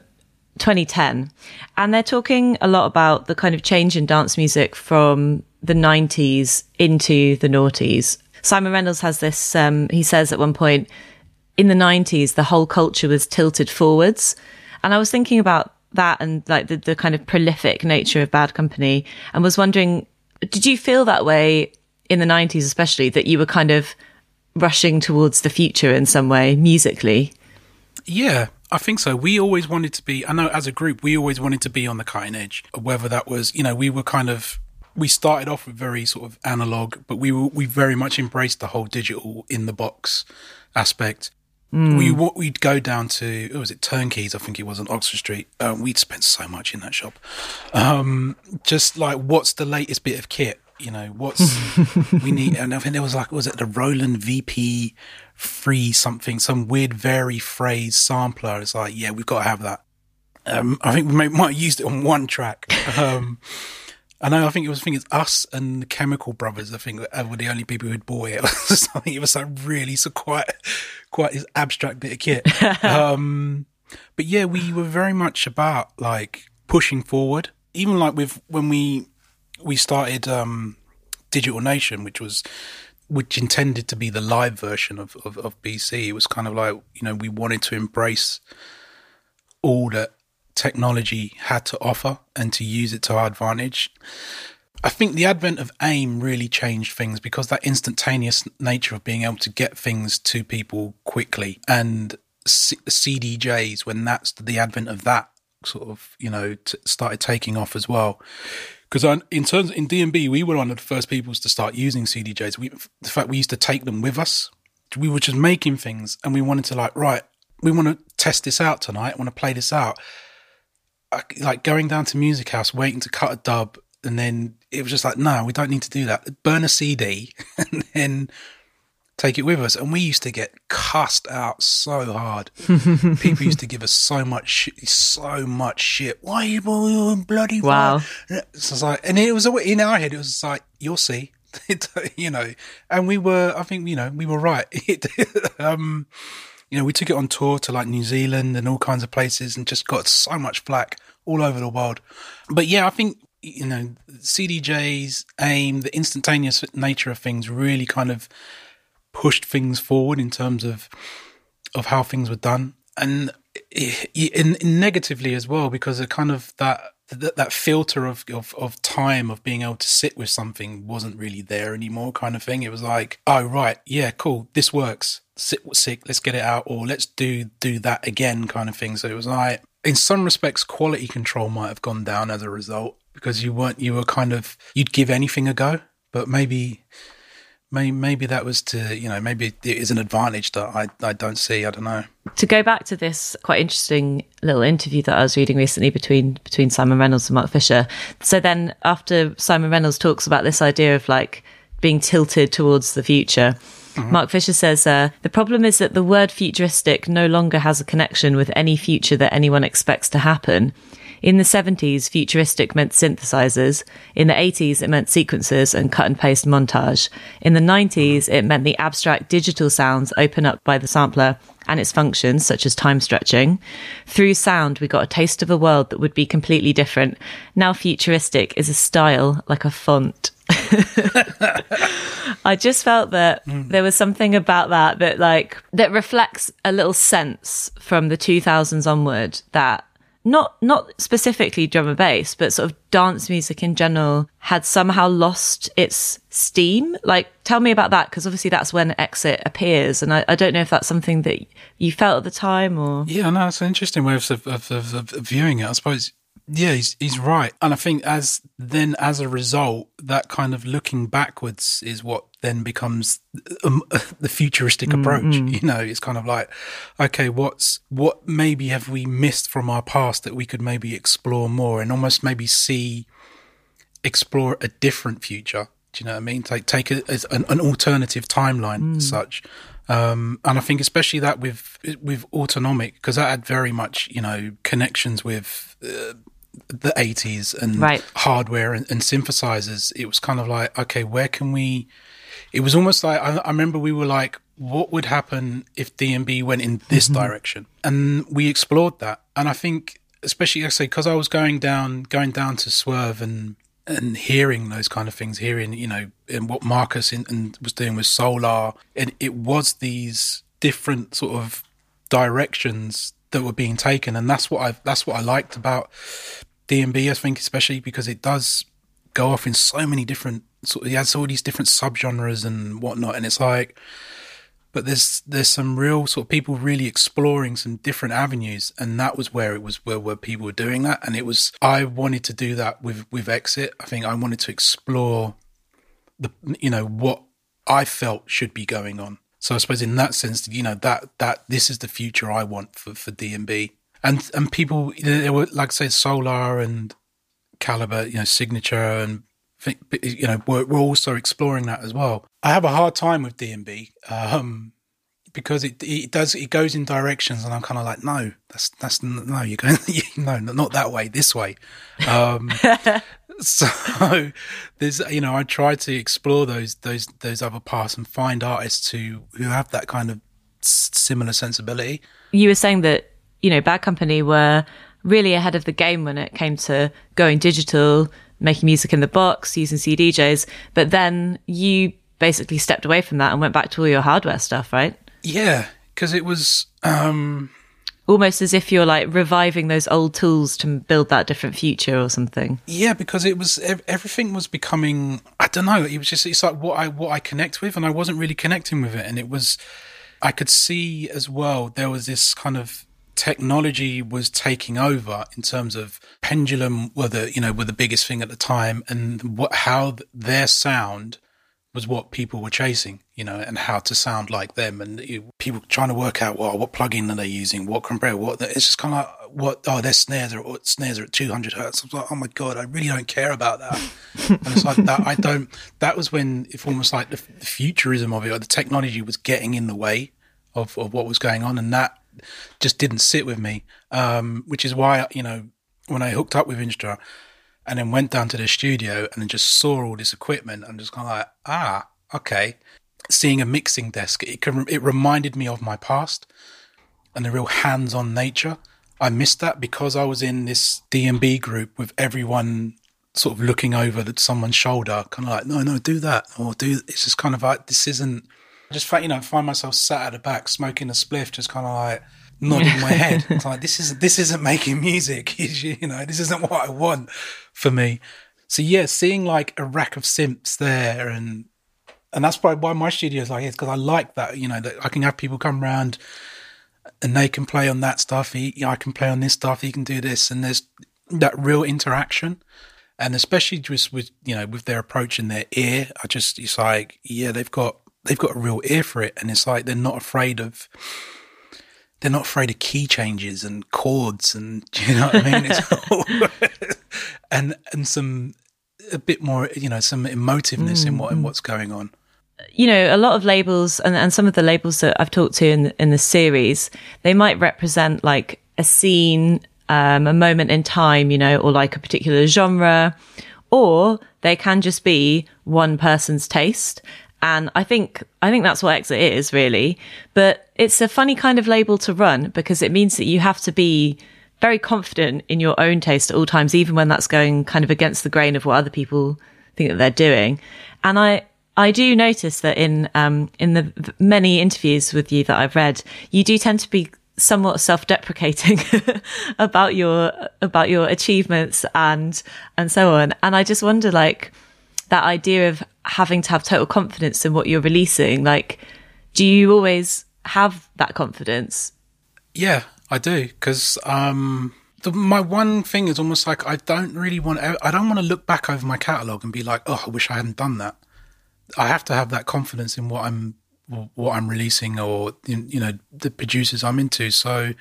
2010, and they're talking a lot about the kind of change in dance music from the 90s into the noughties. Simon Reynolds has this. Um, he says at one point, in the 90s, the whole culture was tilted forwards, and I was thinking about that and like the, the kind of prolific nature of Bad Company, and was wondering, did you feel that way in the 90s, especially that you were kind of rushing towards the future in some way musically. Yeah, I think so. We always wanted to be, I know as a group, we always wanted to be on the cutting edge. Whether that was, you know, we were kind of, we started off with very sort of analog, but we were, we very much embraced the whole digital in the box aspect. We wa- we'd go down to what was it Turnkeys I think it was on Oxford Street. Um, we'd spent so much in that shop. Um, just like what's the latest bit of kit? You know what's we need, and I think there was like was it the Roland VP free something some weird VariPhrase sampler. It's like yeah we've got to have that. Um, I think we may, might have used it on one track. Um, I know. I think it was. I think it's us and the Chemical Brothers. I think were the only people who'd bought it. I think it was like really so quite quite this abstract bit of kit. um, but yeah, we were very much about like pushing forward. Even like with when we we started um, Digital Nation, which was which intended to be the live version of, of of BC. It was kind of like you know we wanted to embrace all that technology had to offer and to use it to our advantage. I think the advent of AIM really changed things because that instantaneous nature of being able to get things to people quickly and C- CDJs when that's the advent of that sort of you know t- started taking off as well. Because in terms in DnB, we were one of the first people to start using CDJs. We, the fact we used to take them with us, we were just making things, and we wanted to like right. We want to test this out tonight. Want to play this out I- like going down to Music House, waiting to cut a dub, and then it was just like, no, we don't need to do that. Burn a CD and then take it with us. And we used to get cussed out so hard. People used to give us so much, shit, so much shit. Why are you doing bloody Wow. So it's like, and it was in our head. It was like, you'll see, you know. And we were, I think, you know, we were right. It, um, you know, we took it on tour to like New Zealand and all kinds of places and just got so much flack all over the world. But yeah, I think, you know, CDJs, AIM, the instantaneous nature of things really kind of pushed things forward in terms of of how things were done. And in, in negatively as well, because it kind of that that, that filter of, of of time of being able to sit with something wasn't really there anymore kind of thing. It was like oh right yeah cool this works. Sit sick let's get it out or let's do do that again kind of thing. So it was like in some respects quality control might have gone down as a result because you weren't you were kind of you'd give anything a go but maybe maybe, maybe that was to you know maybe it is an advantage that I, I don't see i don't know To go back to this quite interesting little interview that I was reading recently between between Simon Reynolds and Mark Fisher. So then after Simon Reynolds talks about this idea of like being tilted towards the future, Mark Fisher says uh, the problem is that the word futuristic no longer has a connection with any future that anyone expects to happen. In the 70s, futuristic meant synthesizers. In the 80s, it meant sequences and cut and paste montage. In the 90s, it meant the abstract digital sounds open up by the sampler and its functions, such as time stretching. Through sound, we got a taste of a world that would be completely different. Now, futuristic is a style like a font. I just felt that mm. there was something about that that like that reflects a little sense from the 2000s onward that not not specifically drum and bass, but sort of dance music in general had somehow lost its steam. Like, tell me about that because obviously that's when Exit appears, and I, I, don't know if that's something that you felt at the time or. Yeah, no, it's an interesting way of, of, of, of viewing it. I suppose yeah, he's he's right, and I think as then as a result, that kind of looking backwards is what then becomes um, the futuristic approach. Mm-hmm. You know, it's kind of like, okay, what's what maybe have we missed from our past that we could maybe explore more and almost maybe see explore a different future. Do you know what I mean? Take take as an, an alternative timeline, mm. such. Um, and I think especially that with with autonomic because that had very much you know connections with uh, the 80s and right. hardware and, and, synthesizers, it was kind of like, okay, where can we? It was almost like I, I remember we were like, what would happen if DnB went in this mm-hmm. direction? And we explored that. And I think, especially, I say, because I was going down, going down to Swerve and and hearing those kind of things, hearing you know, and what Marcus in, and was doing with Soul:r, and it was these different sort of directions that were being taken, and that's what I that's what I liked about DnB. I think especially because it does go off in so many different. Of, it has all these different subgenres and whatnot, and it's like, but there's there's some real sort of people really exploring some different avenues, and that was where it was where where people were doing that, and it was I wanted to do that with with Exit. I think I wanted to explore the you know what I felt should be going on so I suppose in that sense, you know that that this is the future I want for for DnB, and and people there were like I say Soul:r and Calibre, you know Signature and you know we're, we're also exploring that as well. I have a hard time with DnB um, because it it does it goes in directions, and I'm kind of like no, that's that's no, you're going no, not that way, this way. Um, so there's you know I try to explore those those those other paths and find artists who who have that kind of similar sensibility. You were saying that you know Bad Company were really ahead of the game when it came to going digital, making music in the box, using CDJs, but then you basically stepped away from that and went back to all your hardware stuff, right? Yeah, because it was um almost as if you're like reviving those old tools to build that different future or something. Yeah, because it was everything was becoming. I don't know. It was just it's like what I what I connect with, and I wasn't really connecting with it, and it was. I could see as well there was this kind of technology was taking over in terms of pendulum were the you know were the biggest thing at the time and what how their sound was what people were chasing, you know, and how to sound like them, and you, people trying to work out well what plugin are they using, what compressor, what it's just kind of like what oh their snares are snares are at two hundred hertz. I was like, oh my god, I really don't care about that. and it's like that I don't. That was when if almost like the, the futurism of it, or the technology was getting in the way of of what was going on, and that just didn't sit with me. Um, which is why you know when I hooked up with Instra and then went down to the studio and then just saw all this equipment I'm just kind of like, ah, okay. Seeing a mixing desk, it can, it reminded me of my past and the real hands-on nature. I missed that because I was in this DnB group with everyone sort of looking over someone's shoulder, kind of like, no, no, do that, or do. It's just kind of like this isn't. I just you know find myself sat at the back smoking a spliff, just kind of like nodding my head. It's like this isn't this isn't making music. you know, this isn't what I want for me. So yeah, seeing like a rack of synths there and and that's probably why my studio is like it's because I like that. You know, that I can have people come around and they can play on that stuff. He, you know, I can play on this stuff. He can do this, and there's that real interaction. And especially just with you know with their approach and their ear, I just it's like yeah they've got they've got a real ear for it, and it's like they're not afraid of they're not afraid of key changes and chords and you know what I mean? and and some a bit more, you know, some emotiveness mm, in what in mm. what's going on. You know, a lot of labels and, and some of the labels that I've talked to in in the series, they might represent like a scene, um, a moment in time, you know, or like a particular genre, or they can just be one person's taste. And I think, I think that's what Exit is really. But it's a funny kind of label to run because it means that you have to be very confident in your own taste at all times, even when that's going kind of against the grain of what other people think that they're doing. And I, I do notice that in um, in the many interviews with you that I've read, you do tend to be somewhat self-deprecating about your about your achievements and and so on. And I just wonder, like that idea of having to have total confidence in what you're releasing. Like, do you always have that confidence? Yeah, I do because um, the, my one thing is almost like I don't really want. I don't want to look back over my catalog and be like, oh, I wish I hadn't done that. I have to have that confidence in what I'm what I'm releasing or you know the producers I'm into. So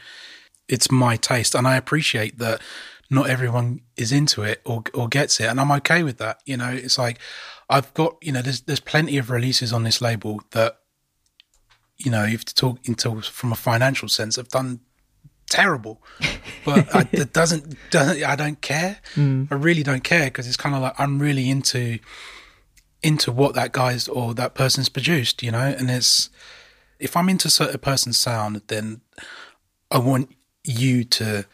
it's my taste, and I appreciate that not everyone is into it or or gets it, and I'm okay with that. You know, it's like I've got you know there's there's plenty of releases on this label that you know if to talk into from a financial sense have done terrible, but I, it doesn't doesn't I don't care. Mm. I really don't care because it's kind of like I'm really into into what that guy's or that person's produced, you know, and it's if I'm into a certain person's sound, then I want you to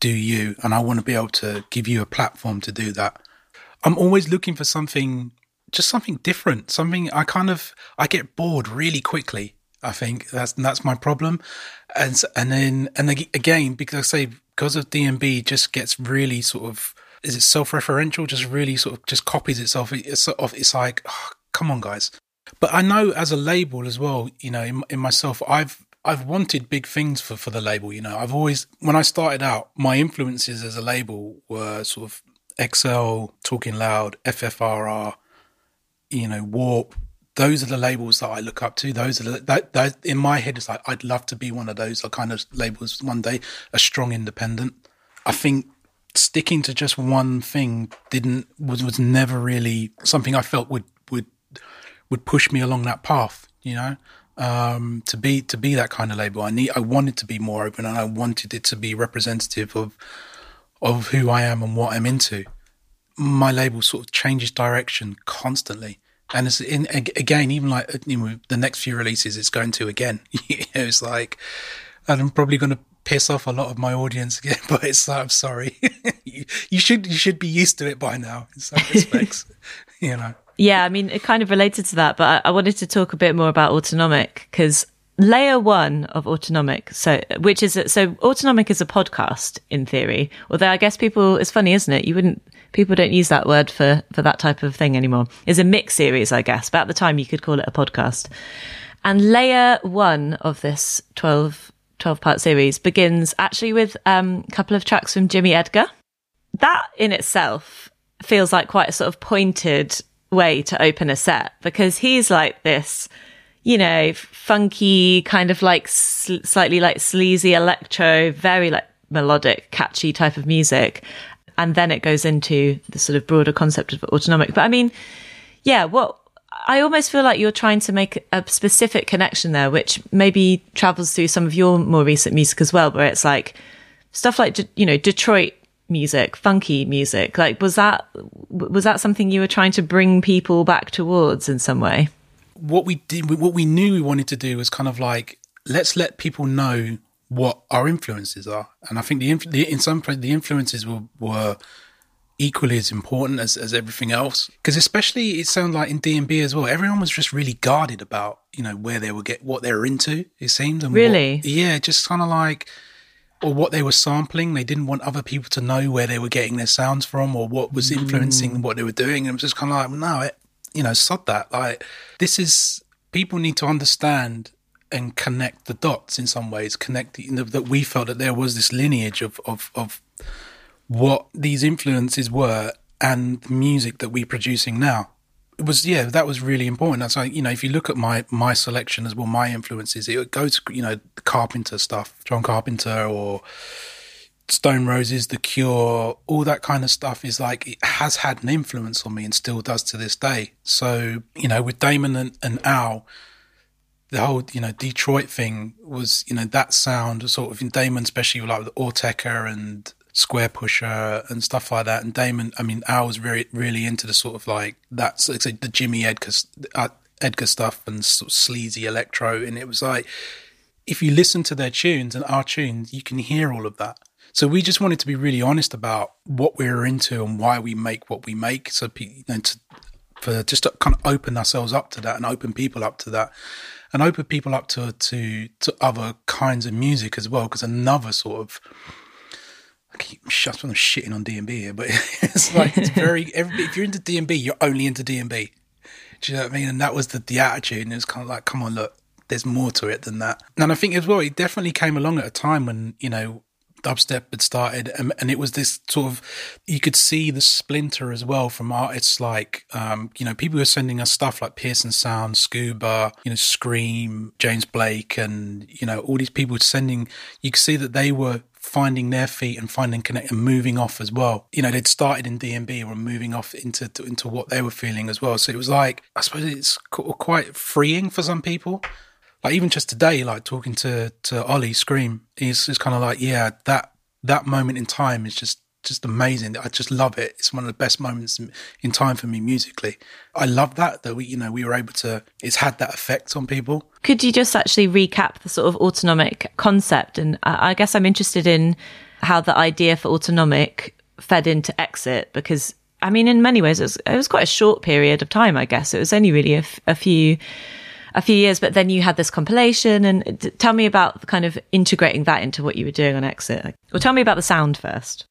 do you, and I want to be able to give you a platform to do that. I'm always looking for something, just something different, something I kind of I get bored really quickly. I think that's that's my problem, and and then and again because I say because of DnB just gets really sort of is it self-referential? Just really sort of just copies itself. It's sort of it's like, oh, come on, guys. But I know as a label as well, you know, in, in myself, I've I've wanted big things for for the label. You know, I've always when I started out, my influences as a label were sort of XL, Talking Loud, FFRR, you know, Warp. Those are the labels that I look up to. Those are the, that, that in my head is like I'd love to be one of those kind of labels one day, a strong independent. I think sticking to just one thing didn't was was never really something I felt would would would push me along that path. You know, um, to be to be that kind of label, I need I wanted to be more open, and I wanted it to be representative of of who I am and what I'm into. My label sort of changes direction constantly. And it's in again, even like you know, the next few releases, it's going to again. it's like, and I'm probably going to piss off a lot of my audience again, but it's like, I'm sorry. you, you, should you should be used to it by now in some respects, you know. Yeah, I mean, it kind of related to that, but I, I wanted to talk a bit more about autonomic because layer one of autonomic so which is so autonomic is a podcast in theory although i guess people it's funny isn't it? You wouldn't people don't use that word for for that type of thing anymore. Is a mix series i guess but at the time you could call it a podcast. And layer one of this 12 12 part series begins actually with um, a couple of tracks from Jimmy Edgar. That in itself feels like quite a sort of pointed way to open a set because he's like this, you know, funky, kind of like sl- slightly like sleazy electro, very like melodic, catchy type of music. And then it goes into the sort of broader concept of autonomic. But I mean, yeah, what I almost feel like you're trying to make a specific connection there, which maybe travels through some of your more recent music as well, where it's like stuff like, you know, Detroit music, funky music. Like, was that, was that something you were trying to bring people back towards in some way? What we did, what we knew we wanted to do was kind of like, let's let people know what our influences are. And I think the, the in some the influences were, were equally as important as, as everything else. Because especially it sounded like in d&b as well, everyone was just really guarded about, you know, where they were get what they were into, it seemed. And really? What, yeah, just kind of like or what they were sampling. They didn't want other people to know where they were getting their sounds from or what was influencing mm. what they were doing. And it was just kind of like, no, it, you know, sod that. Like, this is, people need to understand and connect the dots in some ways, connect, you know, that we felt that there was this lineage of, of, of what these influences were and the music that we're producing now. Was yeah, that was really important. That's like you know, if you look at my my selection as well, my influences, it goes to you know Carpenter stuff, John Carpenter or Stone Roses, The Cure, all that kind of stuff is like it has had an influence on me and still does to this day. So you know, with Damon and, and Al, the whole you know Detroit thing was you know that sound sort of in Damon, especially like the Autechre and Squarepusher and stuff like that. And Damon, I mean, Al was very really into the sort of like that's like the Jimmy Edgar uh, Edgar stuff and sort of sleazy electro. And it was like if you listen to their tunes and our tunes, you can hear all of that. So we just wanted to be really honest about what we were into and why we make what we make. So you know, to, for just to kind of open ourselves up to that and open people up to that and open people up to to to other kinds of music as well. Because another sort of keep shut on shitting on D and B here, but it's like it's very. If you're into D and B, you're only into D and B. Do you know what I mean? And that was the the attitude, and it was kind of like, come on, look, there's more to it than that. And I think as well, it definitely came along at a time when you know dubstep had started, and, and, it was this sort of you could see the splinter as well from artists like um, you know people were sending us stuff like Pearson Sound, Scuba, you know Skream, James Blake, and you know all these people sending. You could see that they were finding their feet and finding connect and moving off as well. You know, they'd started in and were moving off into into what they were feeling as well. So it was like I suppose it's quite freeing for some people like even just today, like talking to to Ollie Skream, he's, he's kind of like, yeah, that that moment in time is just just amazing. I just love it. It's one of the best moments in time for me musically. I love that that we, you know, we were able to. It's had that effect on people. Could you just actually recap the sort of autonomic concept? And I guess I'm interested in how the idea for autonomic fed into Exit because I mean, in many ways, it was, it was quite a short period of time. I guess it was only really a, f- a few a few years, but then you had this compilation. And tell me about kind of integrating that into what you were doing on Exit. Well, tell me about the sound first.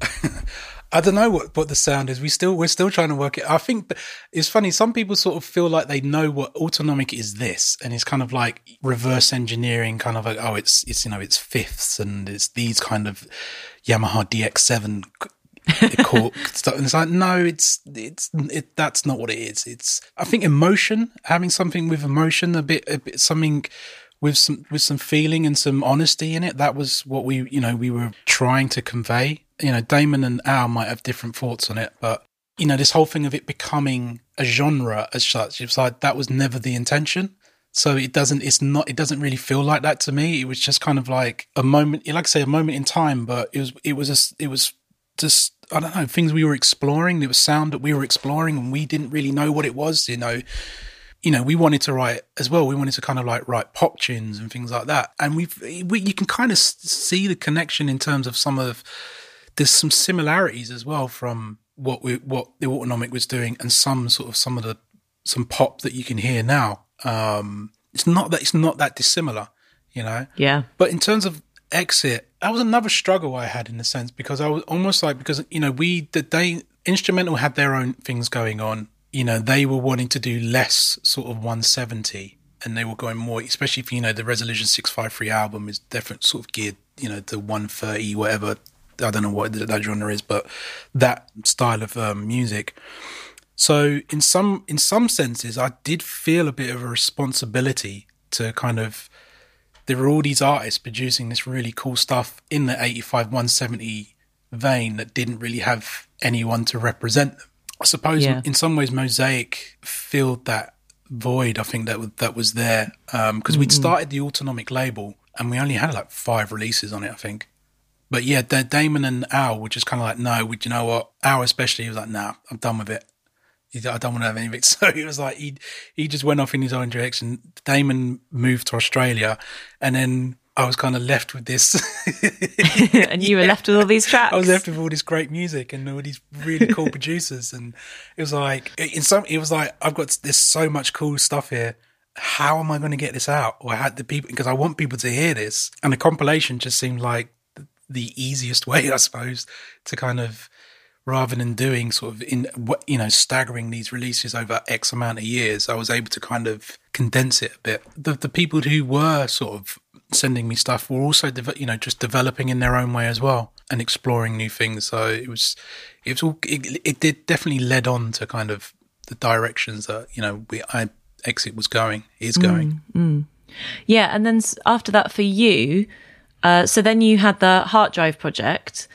I don't know what, what the sound is. We still we're still trying to work it. I think it's funny. Some people sort of feel like they know what autonomic is this, and it's kind of like reverse engineering, kind of like oh, it's it's you know it's fifths and it's these kind of Yamaha DX7 cork stuff. And it's like, no, it's it's it, that's not what it is. It's I think emotion, having something with emotion, a bit, a bit something with some with some feeling and some honesty in it. That was what we you know we were trying to convey. You know, Damon and Al might have different thoughts on it, but you know, this whole thing of it becoming a genre as such, it's like that was never the intention. So it doesn't, it's not, it doesn't really feel like that to me. It was just kind of like a moment, like I say, a moment in time, but it was, it was, a, it was just I don't know things we were exploring. There was sound that we were exploring, and we didn't really know what it was. You know, you know, we wanted to write as well. We wanted to kind of like write pop tunes and things like that. And we've we, you can kind of see the connection in terms of some of there's some similarities as well from what we what the autonomic was doing and some sort of some of the some pop that you can hear now. Um, it's not that it's not that dissimilar, you know. Yeah. But in terms of exit, that was another struggle I had in a sense because I was almost like because you know we the they Instra:mental had their own things going on. You know they were wanting to do less sort of 170, and they were going more, especially if you know the Resolution 653 album is different, sort of geared you know the 130 whatever. I don't know what that genre is, but that style of um, music. So in some in some senses, I did feel a bit of a responsibility to kind of there were all these artists producing this really cool stuff in the 85 170 vein that didn't really have anyone to represent them. I suppose yeah. in some ways Mosaic filled that void. I think that that was there because um, we'd mm-hmm. started the autonomic label and we only had like five releases on it. I think, but yeah, Damon and Al were just kind of like, no, would you know what? Al especially was like, nah, I'm done with it. I don't want to have anything. So he was like, he he just went off in his own direction. Damon moved to Australia, and then I was kind of left with this. and you yeah. were left with all these tracks. I was left with all this great music and all these really cool producers, and it was like, in some, it was like, I've got there's so much cool stuff here. How am I going to get this out? Or had the people because I want people to hear this, and the compilation just seemed like the easiest way, I suppose, to kind of rather than doing sort of in you know staggering these releases over X amount of years, I was able to kind of condense it a bit. The the people who were sort of sending me stuff were also de- you know just developing in their own way as well and exploring new things. So it was it was all it, it did definitely led on to kind of the directions that you know we I exit was going is going. Mm, mm. Yeah, and then after that for you. Uh, so then you had the Heart Drive project,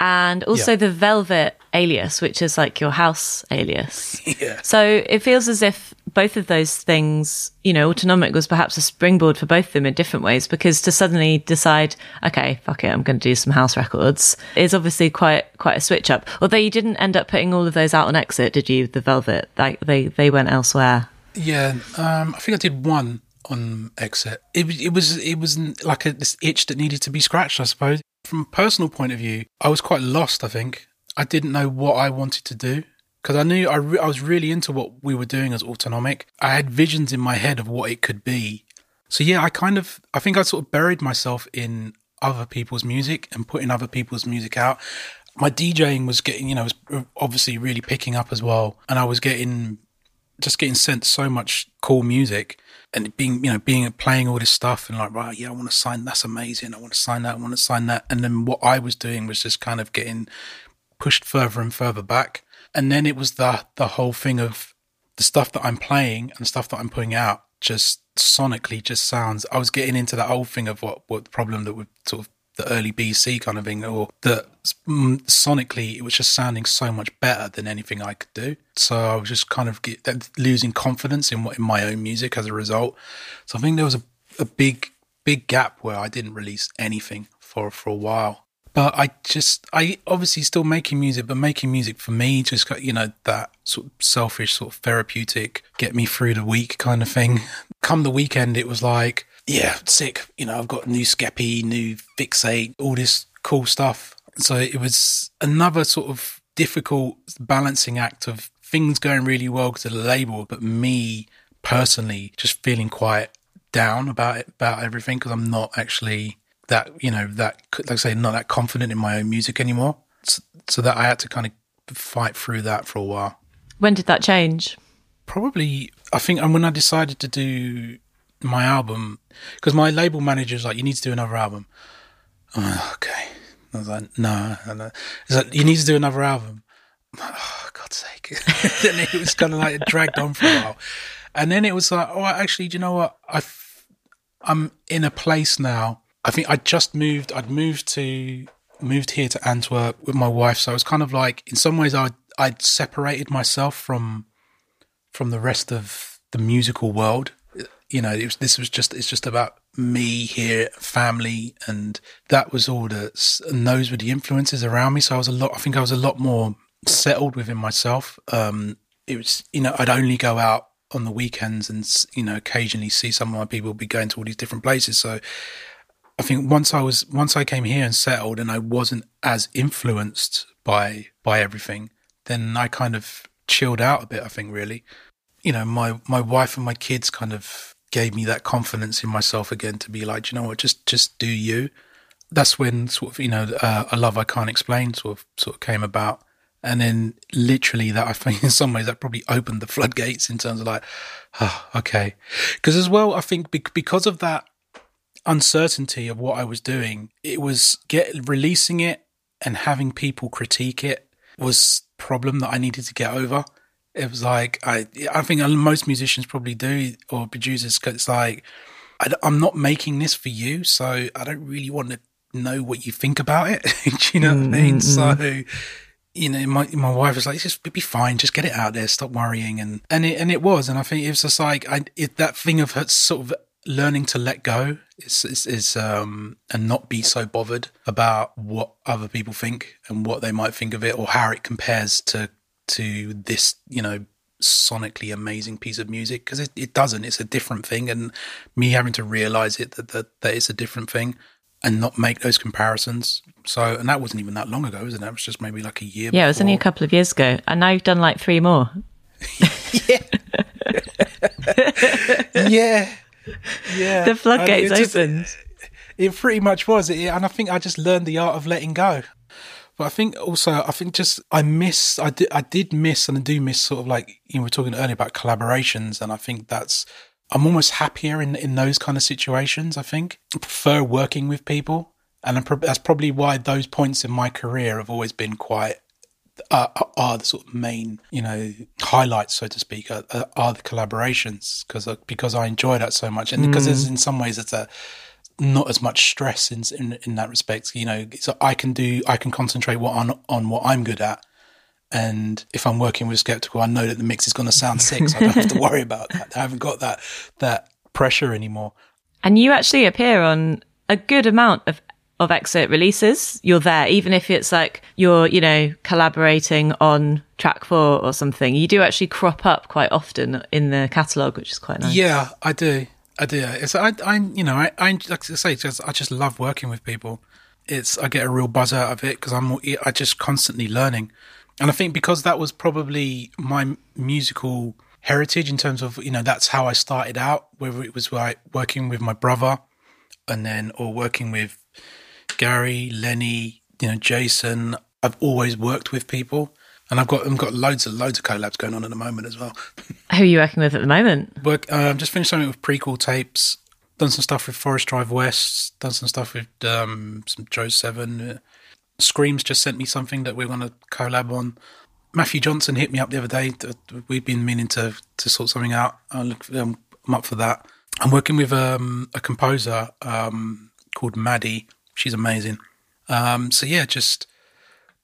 and also yeah. the Velvet alias, which is like your house alias. Yeah. So it feels as if both of those things, you know, autonomic was perhaps a springboard for both of them in different ways because to suddenly decide, okay, fuck it, I'm going to do some house records is obviously quite quite a switch up. Although you didn't end up putting all of those out on Exit, did you? The Velvet, like they they went elsewhere. Yeah, um, I think I did one on Exit. It, it was it was like a, this itch that needed to be scratched, I suppose from a personal point of view, I was quite lost. I think I didn't know what I wanted to do because I knew I, re- I was really into what we were doing as autonomic. I had visions in my head of what it could be. So yeah, I kind of I think I sort of buried myself in other people's music and putting other people's music out. My DJing was getting, you know, was obviously really picking up as well, and I was getting just getting sent so much cool music and being, you know, being playing all this stuff and like, right, yeah, I want to sign. That's amazing. I want to sign that. I want to sign that. And then what I was doing was just kind of getting pushed further and further back. And then it was the the whole thing of the stuff that I'm playing and stuff that I'm putting out just sonically just sounds. I was getting into that old thing of what what problem that would sort of the early BC kind of thing, or that mm, sonically it was just sounding so much better than anything I could do. So I was just kind of get, losing confidence in what in my own music as a result. So I think there was a, a big big gap where I didn't release anything for for a while. But I just, I obviously still making music, but making music for me, just got, you know, that sort of selfish, sort of therapeutic, get me through the week kind of thing. Come the weekend, it was like, yeah, sick. You know, I've got new Skeppy, new Fixate, all this cool stuff. So it was another sort of difficult balancing act of things going really well to the label, but me personally just feeling quite down about it, about everything because I'm not actually that you know that like I say not that confident in my own music anymore. So, so that I had to kind of fight through that for a while. When did that change? Probably, I think, and when I decided to do my album, because my label manager's like, "You need to do another album." Oh, okay, I was like, "No," no. He's like, "You need to do another album." Oh, God's sake! then it was kind of like dragged on for a while, and then it was like, "Oh, actually, do you know what? I, I'm in a place now." I think I just moved. I'd moved to moved here to Antwerp with my wife, so it was kind of like, in some ways, I I'd separated myself from from the rest of the musical world. You know, was, this was just it's just about me here, family, and that was all that. And those were the influences around me. So I was a lot. I think I was a lot more settled within myself. Um, it was, you know, I'd only go out on the weekends and you know occasionally see some of my people be going to all these different places. So I think once I was once I came here and settled and I wasn't as influenced by by everything, then I kind of chilled out a bit, I think really. You know, my my wife and my kids kind of gave me that confidence in myself again to be like, you know what, just just do you. That's when sort of, you know, uh, a love I can't explain sort of sort of came about. And then literally that I think in some ways that probably opened the floodgates in terms of like, oh, okay. Because as well, I think because of that uncertainty of what I was doing, it was get releasing it and having people critique it was problem that I needed to get over. It was like I I think most musicians probably do or producers. It's like I, am not making this for you, so I don't really want to know what you think about it. do you know mm-hmm. what I mean? Mm-hmm. So you know, my my wife was like, It's "Just be fine, just get it out there, stop worrying," and and it and it was, and I think it was just like I it, that thing of sort of learning to let go is, is, is um, and not be so bothered about what other people think and what they might think of it or how it compares to to this you know sonically amazing piece of music because it, it doesn't it's a different thing and me having to realize it that, that that it's a different thing and not make those comparisons so and that wasn't even that long ago wasn't it it was just maybe like a year yeah before. it was only a couple of years ago and now you've done like three more yeah yeah yeah, the floodgates opened. it pretty much was, it, and I think I just learned the art of letting go. But I think also, I think just I miss, I did, I did miss, and I do miss sort of like you know, we were talking earlier about collaborations, and I think that's I'm almost happier in in those kind of situations. I think I prefer working with people, and that's probably why those points in my career have always been quite uh, are the sort of main, you know, highlights, so to speak, are, are the collaborations because because I enjoy that so much, and mm. because there's in some ways it's a not as much stress in in, in that respect. You know, so I can do I can concentrate what on on what I'm good at, and if I'm working with Skeptical, I know that the mix is going to sound sick, so I don't have to worry about that. I haven't got that that pressure anymore. And you actually appear on a good amount of of exit releases, you're there, even if it's like you're, you know, collaborating on track four or something. You do actually crop up quite often in the catalogue, which is quite nice. Yeah, I do. I do. It's I, I you know, I, I like I say, just I just love working with people. It's I get a real buzz out of it because I'm I just constantly learning, and I think because that was probably my musical heritage in terms of you know that's how I started out. Whether it was like working with my brother, and then or working with Gary, Lenny, you know, Jason. I've always worked with people, and I've got I've got loads of loads of collabs going on at the moment as well. Who are you working with at the moment? Work. Uh, just finished something with Prequel Tapes. Done some stuff with Forest Drive West. Done some stuff with um, some Joe Seven. Uh, Skream's just sent me something that we're going to collab on. Matthew Johnson hit me up the other day. We've been meaning to to sort something out. I'm up for that. I'm working with um, a composer um, called Maddie. She's amazing. Um, so yeah, just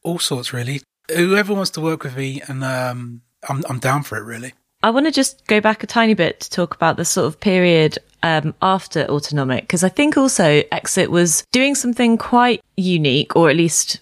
all sorts really. Whoever wants to work with me, and um, I'm I'm down for it really. I want to just go back a tiny bit to talk about the sort of period um, after Autonomic, because I think also Exit was doing something quite unique, or at least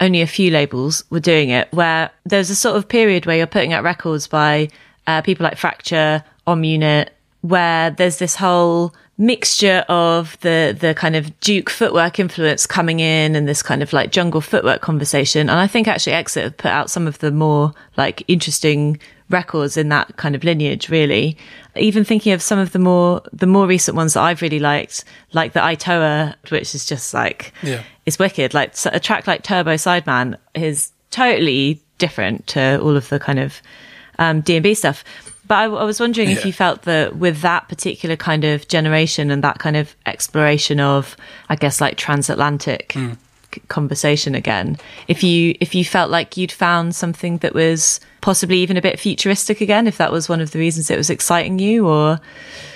only a few labels were doing it, where there's a sort of period where you're putting out records by uh, people like Fracture, Om Unit, where there's this whole mixture of the the kind of juke footwork influence coming in and this kind of like jungle footwork conversation. And I think actually Exit have put out some of the more like interesting records in that kind of lineage, really. Even thinking of some of the more the more recent ones that I've really liked, like the Itoa, which is just like yeah. it's wicked. Like a track like Turbo Sideman is totally different to all of the kind of um, D&B stuff. But I, I was wondering yeah. if you felt that with that particular kind of generation and that kind of exploration of, I guess, like transatlantic mm. conversation again, if you if you felt like you'd found something that was possibly even a bit futuristic again, if that was one of the reasons it was exciting you, or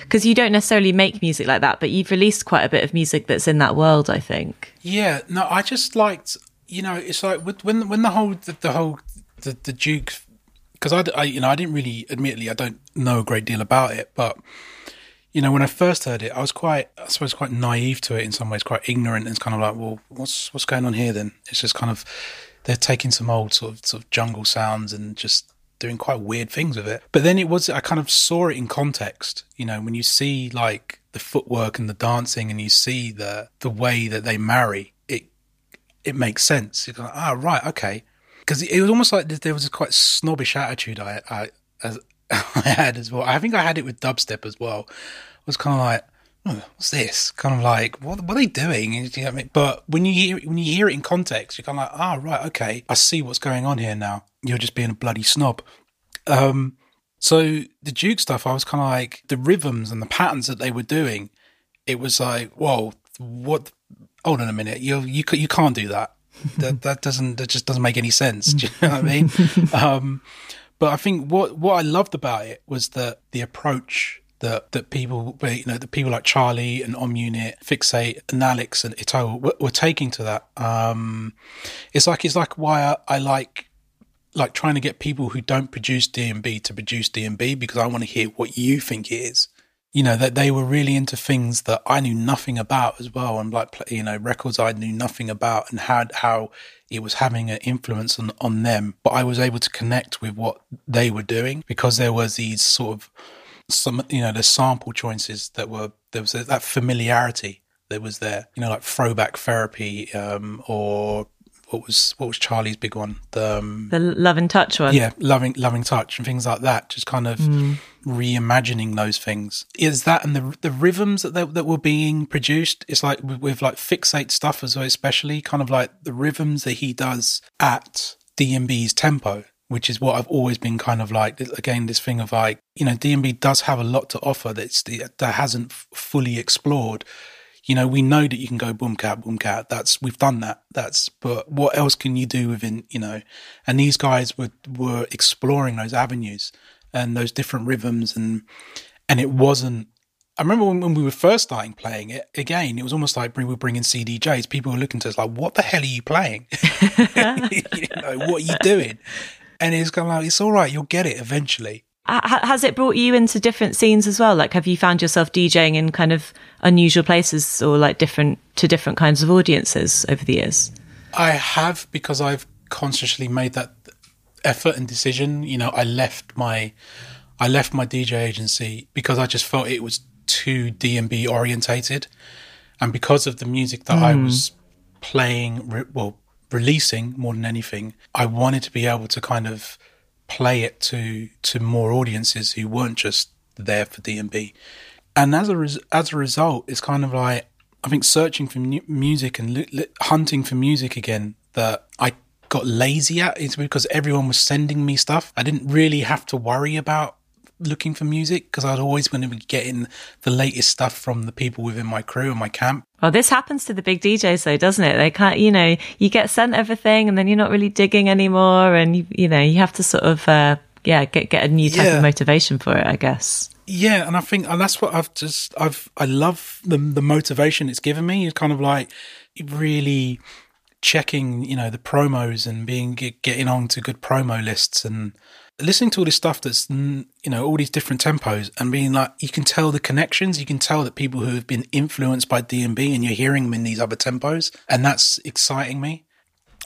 because you don't necessarily make music like that, but you've released quite a bit of music that's in that world. I think. Yeah. No, I just liked. You know, it's like when when the whole the, the whole the, the juke because I, I, you know, I didn't really, admittedly, I don't know a great deal about it, but you know, when I first heard it, I was quite, I suppose, quite naive to it in some ways, quite ignorant. It's kind of like, well, what's what's going on here? Then it's just kind of they're taking some old sort of sort of jungle sounds and just doing quite weird things with it. But then it was, I kind of saw it in context. You know, when you see like the footwork and the dancing, and you see the the way that they marry, it it makes sense. You're like, ah, oh, right, okay because it was almost like there was a quite snobbish attitude I, I, as, I had as well. I think I had it with dubstep as well. It was kind of like, oh, what's this? Kind of like, what, what are they doing? You know I mean? But when you hear when you hear it in context, you're kind of like, ah, oh, right, okay, I see what's going on here now. You're just being a bloody snob. Um, so the juke stuff, I was kind of like the rhythms and the patterns that they were doing. It was like, whoa, what? Hold on a minute, you you you can't do that that that doesn't that just doesn't make any sense. Do you know what I mean? Um, but I think what what I loved about it was that the approach that that people you know the people like Charlie and Om Unit, Fixate and Alex and Ito were, were taking to that. Um, it's like it's like why I, I like like trying to get people who don't produce D&B to produce D&B because I want to hear what you think it is you know that they were really into things that I knew nothing about as well, and like you know records I knew nothing about, and how how it was having an influence on on them. But I was able to connect with what they were doing because there was these sort of some you know the sample choices that were there was that familiarity that was there. You know, like throwback therapy um, or what was what was Charlie's big one? The um, the loving touch one. Yeah, loving loving touch and things like that. Just kind of mm. reimagining those things. Is that and the the rhythms that they, that were being produced? It's like with, with like fixate stuff as well, especially kind of like the rhythms that he does at D&B's tempo. Which is what I've always been kind of like. Again, this thing of like, you know, D&B does have a lot to offer that's that hasn't fully explored you know, we know that you can go boom cat, boom cat. That's we've done that. That's but what else can you do within you know? And these guys were were exploring those avenues and those different rhythms and and it wasn't. I remember when, when we were first starting playing it. Again, it was almost like we were bringing CDJs. People were looking to us like, "What the hell are you playing? you know, what are you doing?" And it's kind of like, "It's all right. You'll get it eventually." Has it brought you into different scenes as well? Like, have you found yourself DJing in kind of unusual places or like different to different kinds of audiences over the years? I have because I've consciously made that effort and decision. You know, I left my I left my DJ agency because I just felt it was too D and B orientated, and because of the music that mm. I hmm. was playing, well, releasing more than anything, I wanted to be able to kind of play it to to more audiences who weren't just there for D&B. And as a res- as a result, it's kind of like I think searching for mu- music and hunting for music again that I got lazy at is because everyone was sending me stuff. I didn't really have to worry about looking for music because I was always going to be getting the latest stuff from the people within my crew and my camp. Well, this happens to the big DJs though, doesn't it? They can't, you know, you get sent everything and then you're not really digging anymore. And you, you know, you have to sort of, uh, yeah, get, get a new type Yeah. of motivation for it, I guess. Yeah, and I think and that's what I've just I've I love the the motivation it's given me. It's kind of like really checking, you know, the promos and being get- getting on to good promo lists and listening to all this stuff that's you know all these different tempos and being like you can tell the connections. You can tell that people who have been influenced by D&B and you're hearing them in these other tempos, and that's exciting me.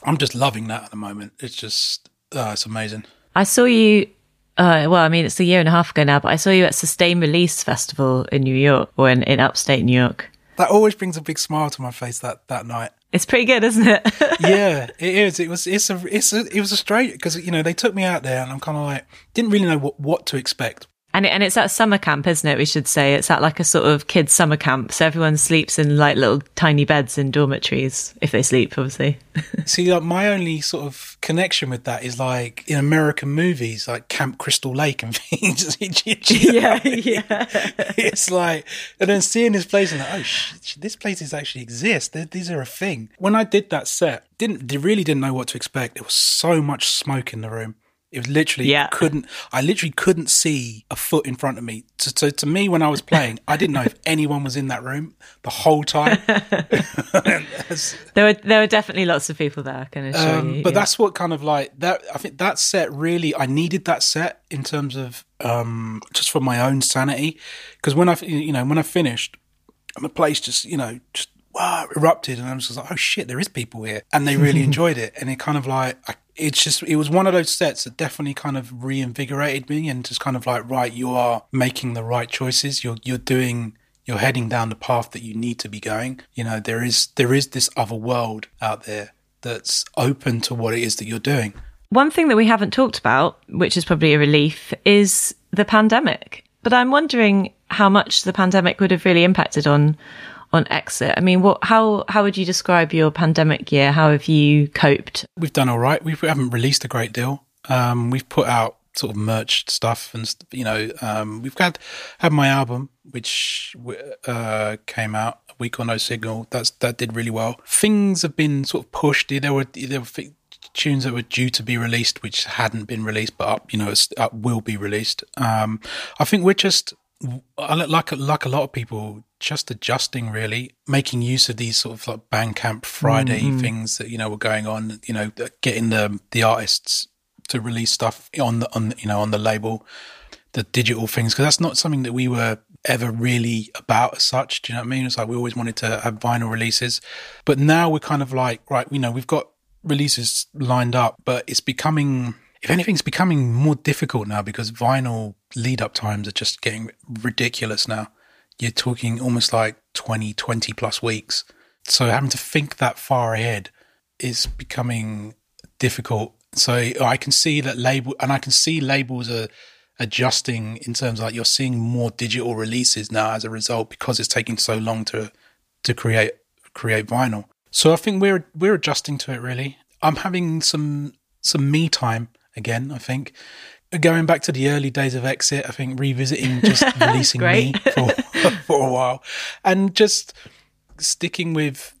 I'm just loving that at the moment. It's just uh, it's amazing. I saw you. Uh, well, I mean, it's a year and a half ago now, but I saw you at Sustain Release Festival in New York or in, in upstate New York. That always brings a big smile to my face that that night. It's pretty good, isn't it? yeah, it is. It was. It's a. It's a. It was a straight because you know they took me out there and I'm kind of like didn't really know what what to expect. And it, and it's at summer camp, isn't it? We should say it's at like a sort of kids summer camp, so everyone sleeps in like little tiny beds in dormitories if they sleep, obviously. See, like my only sort of connection with that is like in American movies, like Camp Crystal Lake and things. yeah, yeah. it's like, and then seeing this place and like, oh, sh- this places actually exists. These are a thing. When I did that set, didn't really didn't know what to expect. There was so much smoke in the room. It was literally Yeah. couldn't. I literally couldn't see a foot in front of me. So, so to me, when I was playing, I didn't know if anyone was in that room the whole time. There were there were definitely lots of people there. I can assure Um, you. but yeah. that's what kind of like that. I think that set really, I needed that set in terms of um, just for my own sanity. Because when I, you know, when I finished, the place just, you know, just wow, erupted, and I was just like, oh shit, there is people here, and they really enjoyed it, and it kind of like, I, it's just, it was one of those sets that definitely kind of reinvigorated me, and just kind of like, right, you are making the right choices. You're you're doing you're heading down the path that you need to be going. You know, there is there is this other world out there that's open to what it is that you're doing. One thing that we haven't talked about, which is probably a relief, is the pandemic. But I'm wondering how much the pandemic would have really impacted on on exit. I mean, what how how would you describe your pandemic year? How have you coped? We've done all right. We've, we haven't released a great deal. Um, we've put out sort of merch stuff, and you know, um, we've had had my album, which uh, came out a week or no signal. That's that did really well. Things have been sort of pushed. There were there were fi- tunes that were due to be released which hadn't been released, but up, you know, up will be released. Um, I think we're just like like a lot of people just adjusting really making use of these sort of like bandcamp friday mm-hmm. things that you know were going on you know getting the the artists to release stuff on the on you know on the label the digital things because that's not something that we were ever really about as such do you know what i mean? It's like we always wanted to have vinyl releases. But now we're kind of like right you know we've got releases lined up but it's becoming if anything's becoming more difficult now because vinyl lead up times are just getting ridiculous now. You're talking almost like 20, 20 plus weeks. So having to think that far ahead is becoming difficult. So I can see that label, and I can see labels are adjusting in terms of like you're seeing more digital releases now as a result because it's taking so long to to create create vinyl. So I think we're we're adjusting to it really. I'm having some some me time again, I think. Going back to the early days of Exit, I think revisiting just releasing me for, for a while. And just sticking with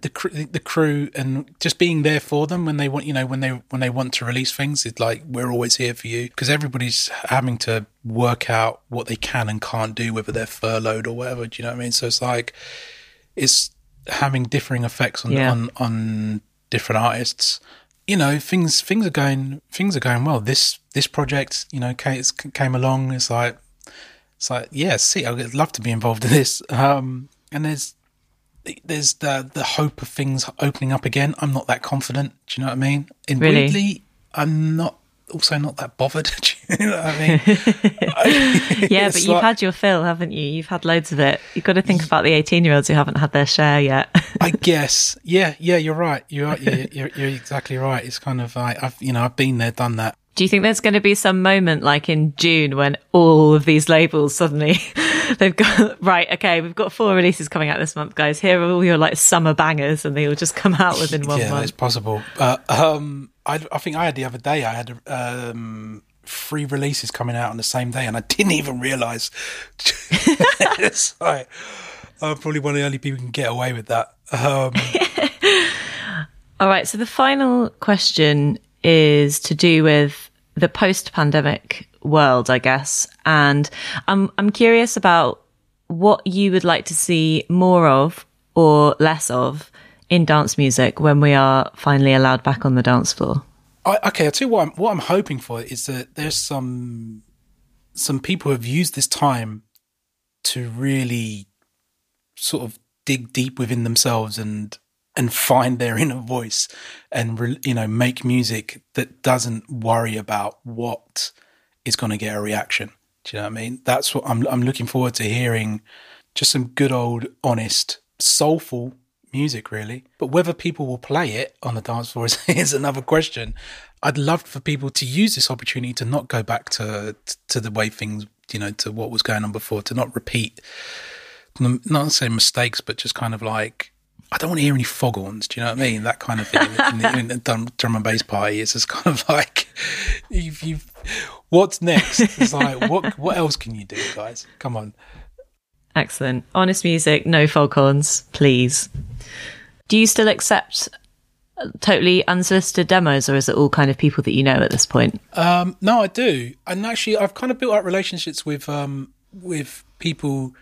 the cr- the crew and just being there for them when they want you know when they when they want to release things it's like we're always here for you. Because everybody's having to work out what they can and can't do whether they're furloughed or whatever. Do you know what I mean? So it's like it's having differing effects on Yeah. on on different artists. You know things things are going things are going well. This this project you know came, came along. It's like it's like yeah see i'd love to be involved in this um and there's there's the the hope of things opening up again i'm not that confident do you know what i mean and Really? weirdly i'm not also not that bothered do you know what I mean? yeah, but you've like, had your fill, haven't you? You've had loads of it. You've got to think about the 18 year olds who haven't had their share yet. I guess. Yeah, yeah, you're right. You're, you're, you're, you're exactly right. It's kind of like, I've, you know, I've been there, done that. Do you think there's going to be some moment like in June when all of these labels suddenly they've got right, okay, we've got four releases coming out this month, guys. Here are all your like summer bangers, and they will just come out within one month. yeah, month. it's possible. But um, I, I think I had the other day. I had um, three releases coming out on the same day, and I didn't even realize. it's like, I'm probably one of the only people who can get away with that. Um, all right. So the final question is to do with the post-pandemic world, I guess. And I'm I'm curious about what you would like to see more of or less of in dance music when we are finally allowed back on the dance floor. I, okay, I'll tell you what I'm, what I'm hoping for is that there's some some people who have used this time to really sort of dig deep within themselves and and find their inner voice and you know make music that doesn't worry about what is going to get a reaction. Do you know what I mean? That's what I'm I'm looking forward to hearing just some good old honest soulful music really. But whether people will play it on the dance floor is, is another question. I'd love for people to use this opportunity to not go back to to the way things, you know, to what was going on before, to not repeat not saying mistakes, but just kind of like I don't want to hear any foghorns. Do you know what I mean? That kind of thing in, the, in the drum, drum, and bass party. It's just kind of like, you've, you've, what's next? It's like, what what else can you do, guys? Come on. Excellent. Honest music, no foghorns, please. Do you still accept totally unsolicited demos, or is it all kind of people that you know at this point? Um, no, I do, and actually, I've kind of built up relationships with um, with people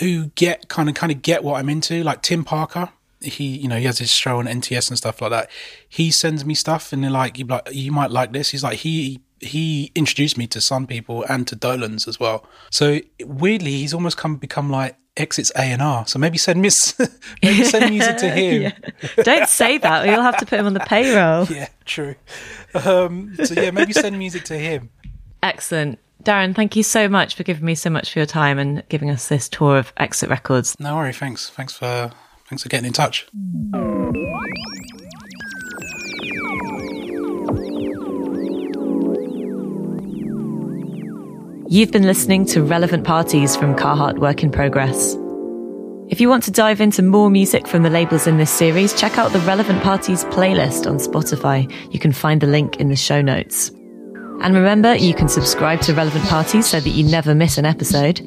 who get kind of kind of get what I'm into, like Tim Parker he you know he has his show on NTS and stuff like that. He sends me stuff and they're like you like you might like this. He's like he he introduced me to some people and to Dolan's as well. So weirdly, he's almost come become like exits A and R. So maybe send me maybe send music to him. yeah. Don't say that, or you'll have to put him on the payroll. Yeah, true. Um, so yeah, maybe send music to him. Excellent. Darren, thank you so much for giving me so much for your time and giving us this tour of Exit Records. No worry, thanks. Thanks for Thanks for getting in touch. You've been listening to Relevant Parties from Carhartt Work in Progress. If you want to dive into more music from the labels in this series, check out the Relevant Parties playlist on Spotify. You can find the link in the show notes. And remember, you can subscribe to Relevant Parties so that you never miss an episode.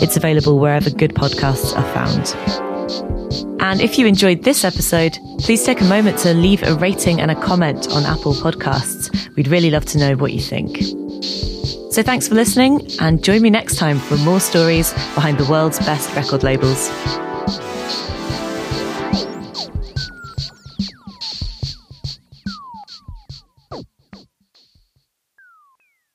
It's available wherever good podcasts are found. And if you enjoyed this episode, please take a moment to leave a rating and a comment on Apple Podcasts. We'd really love to know what you think. So thanks for listening and join me next time for more stories behind the world's best record labels.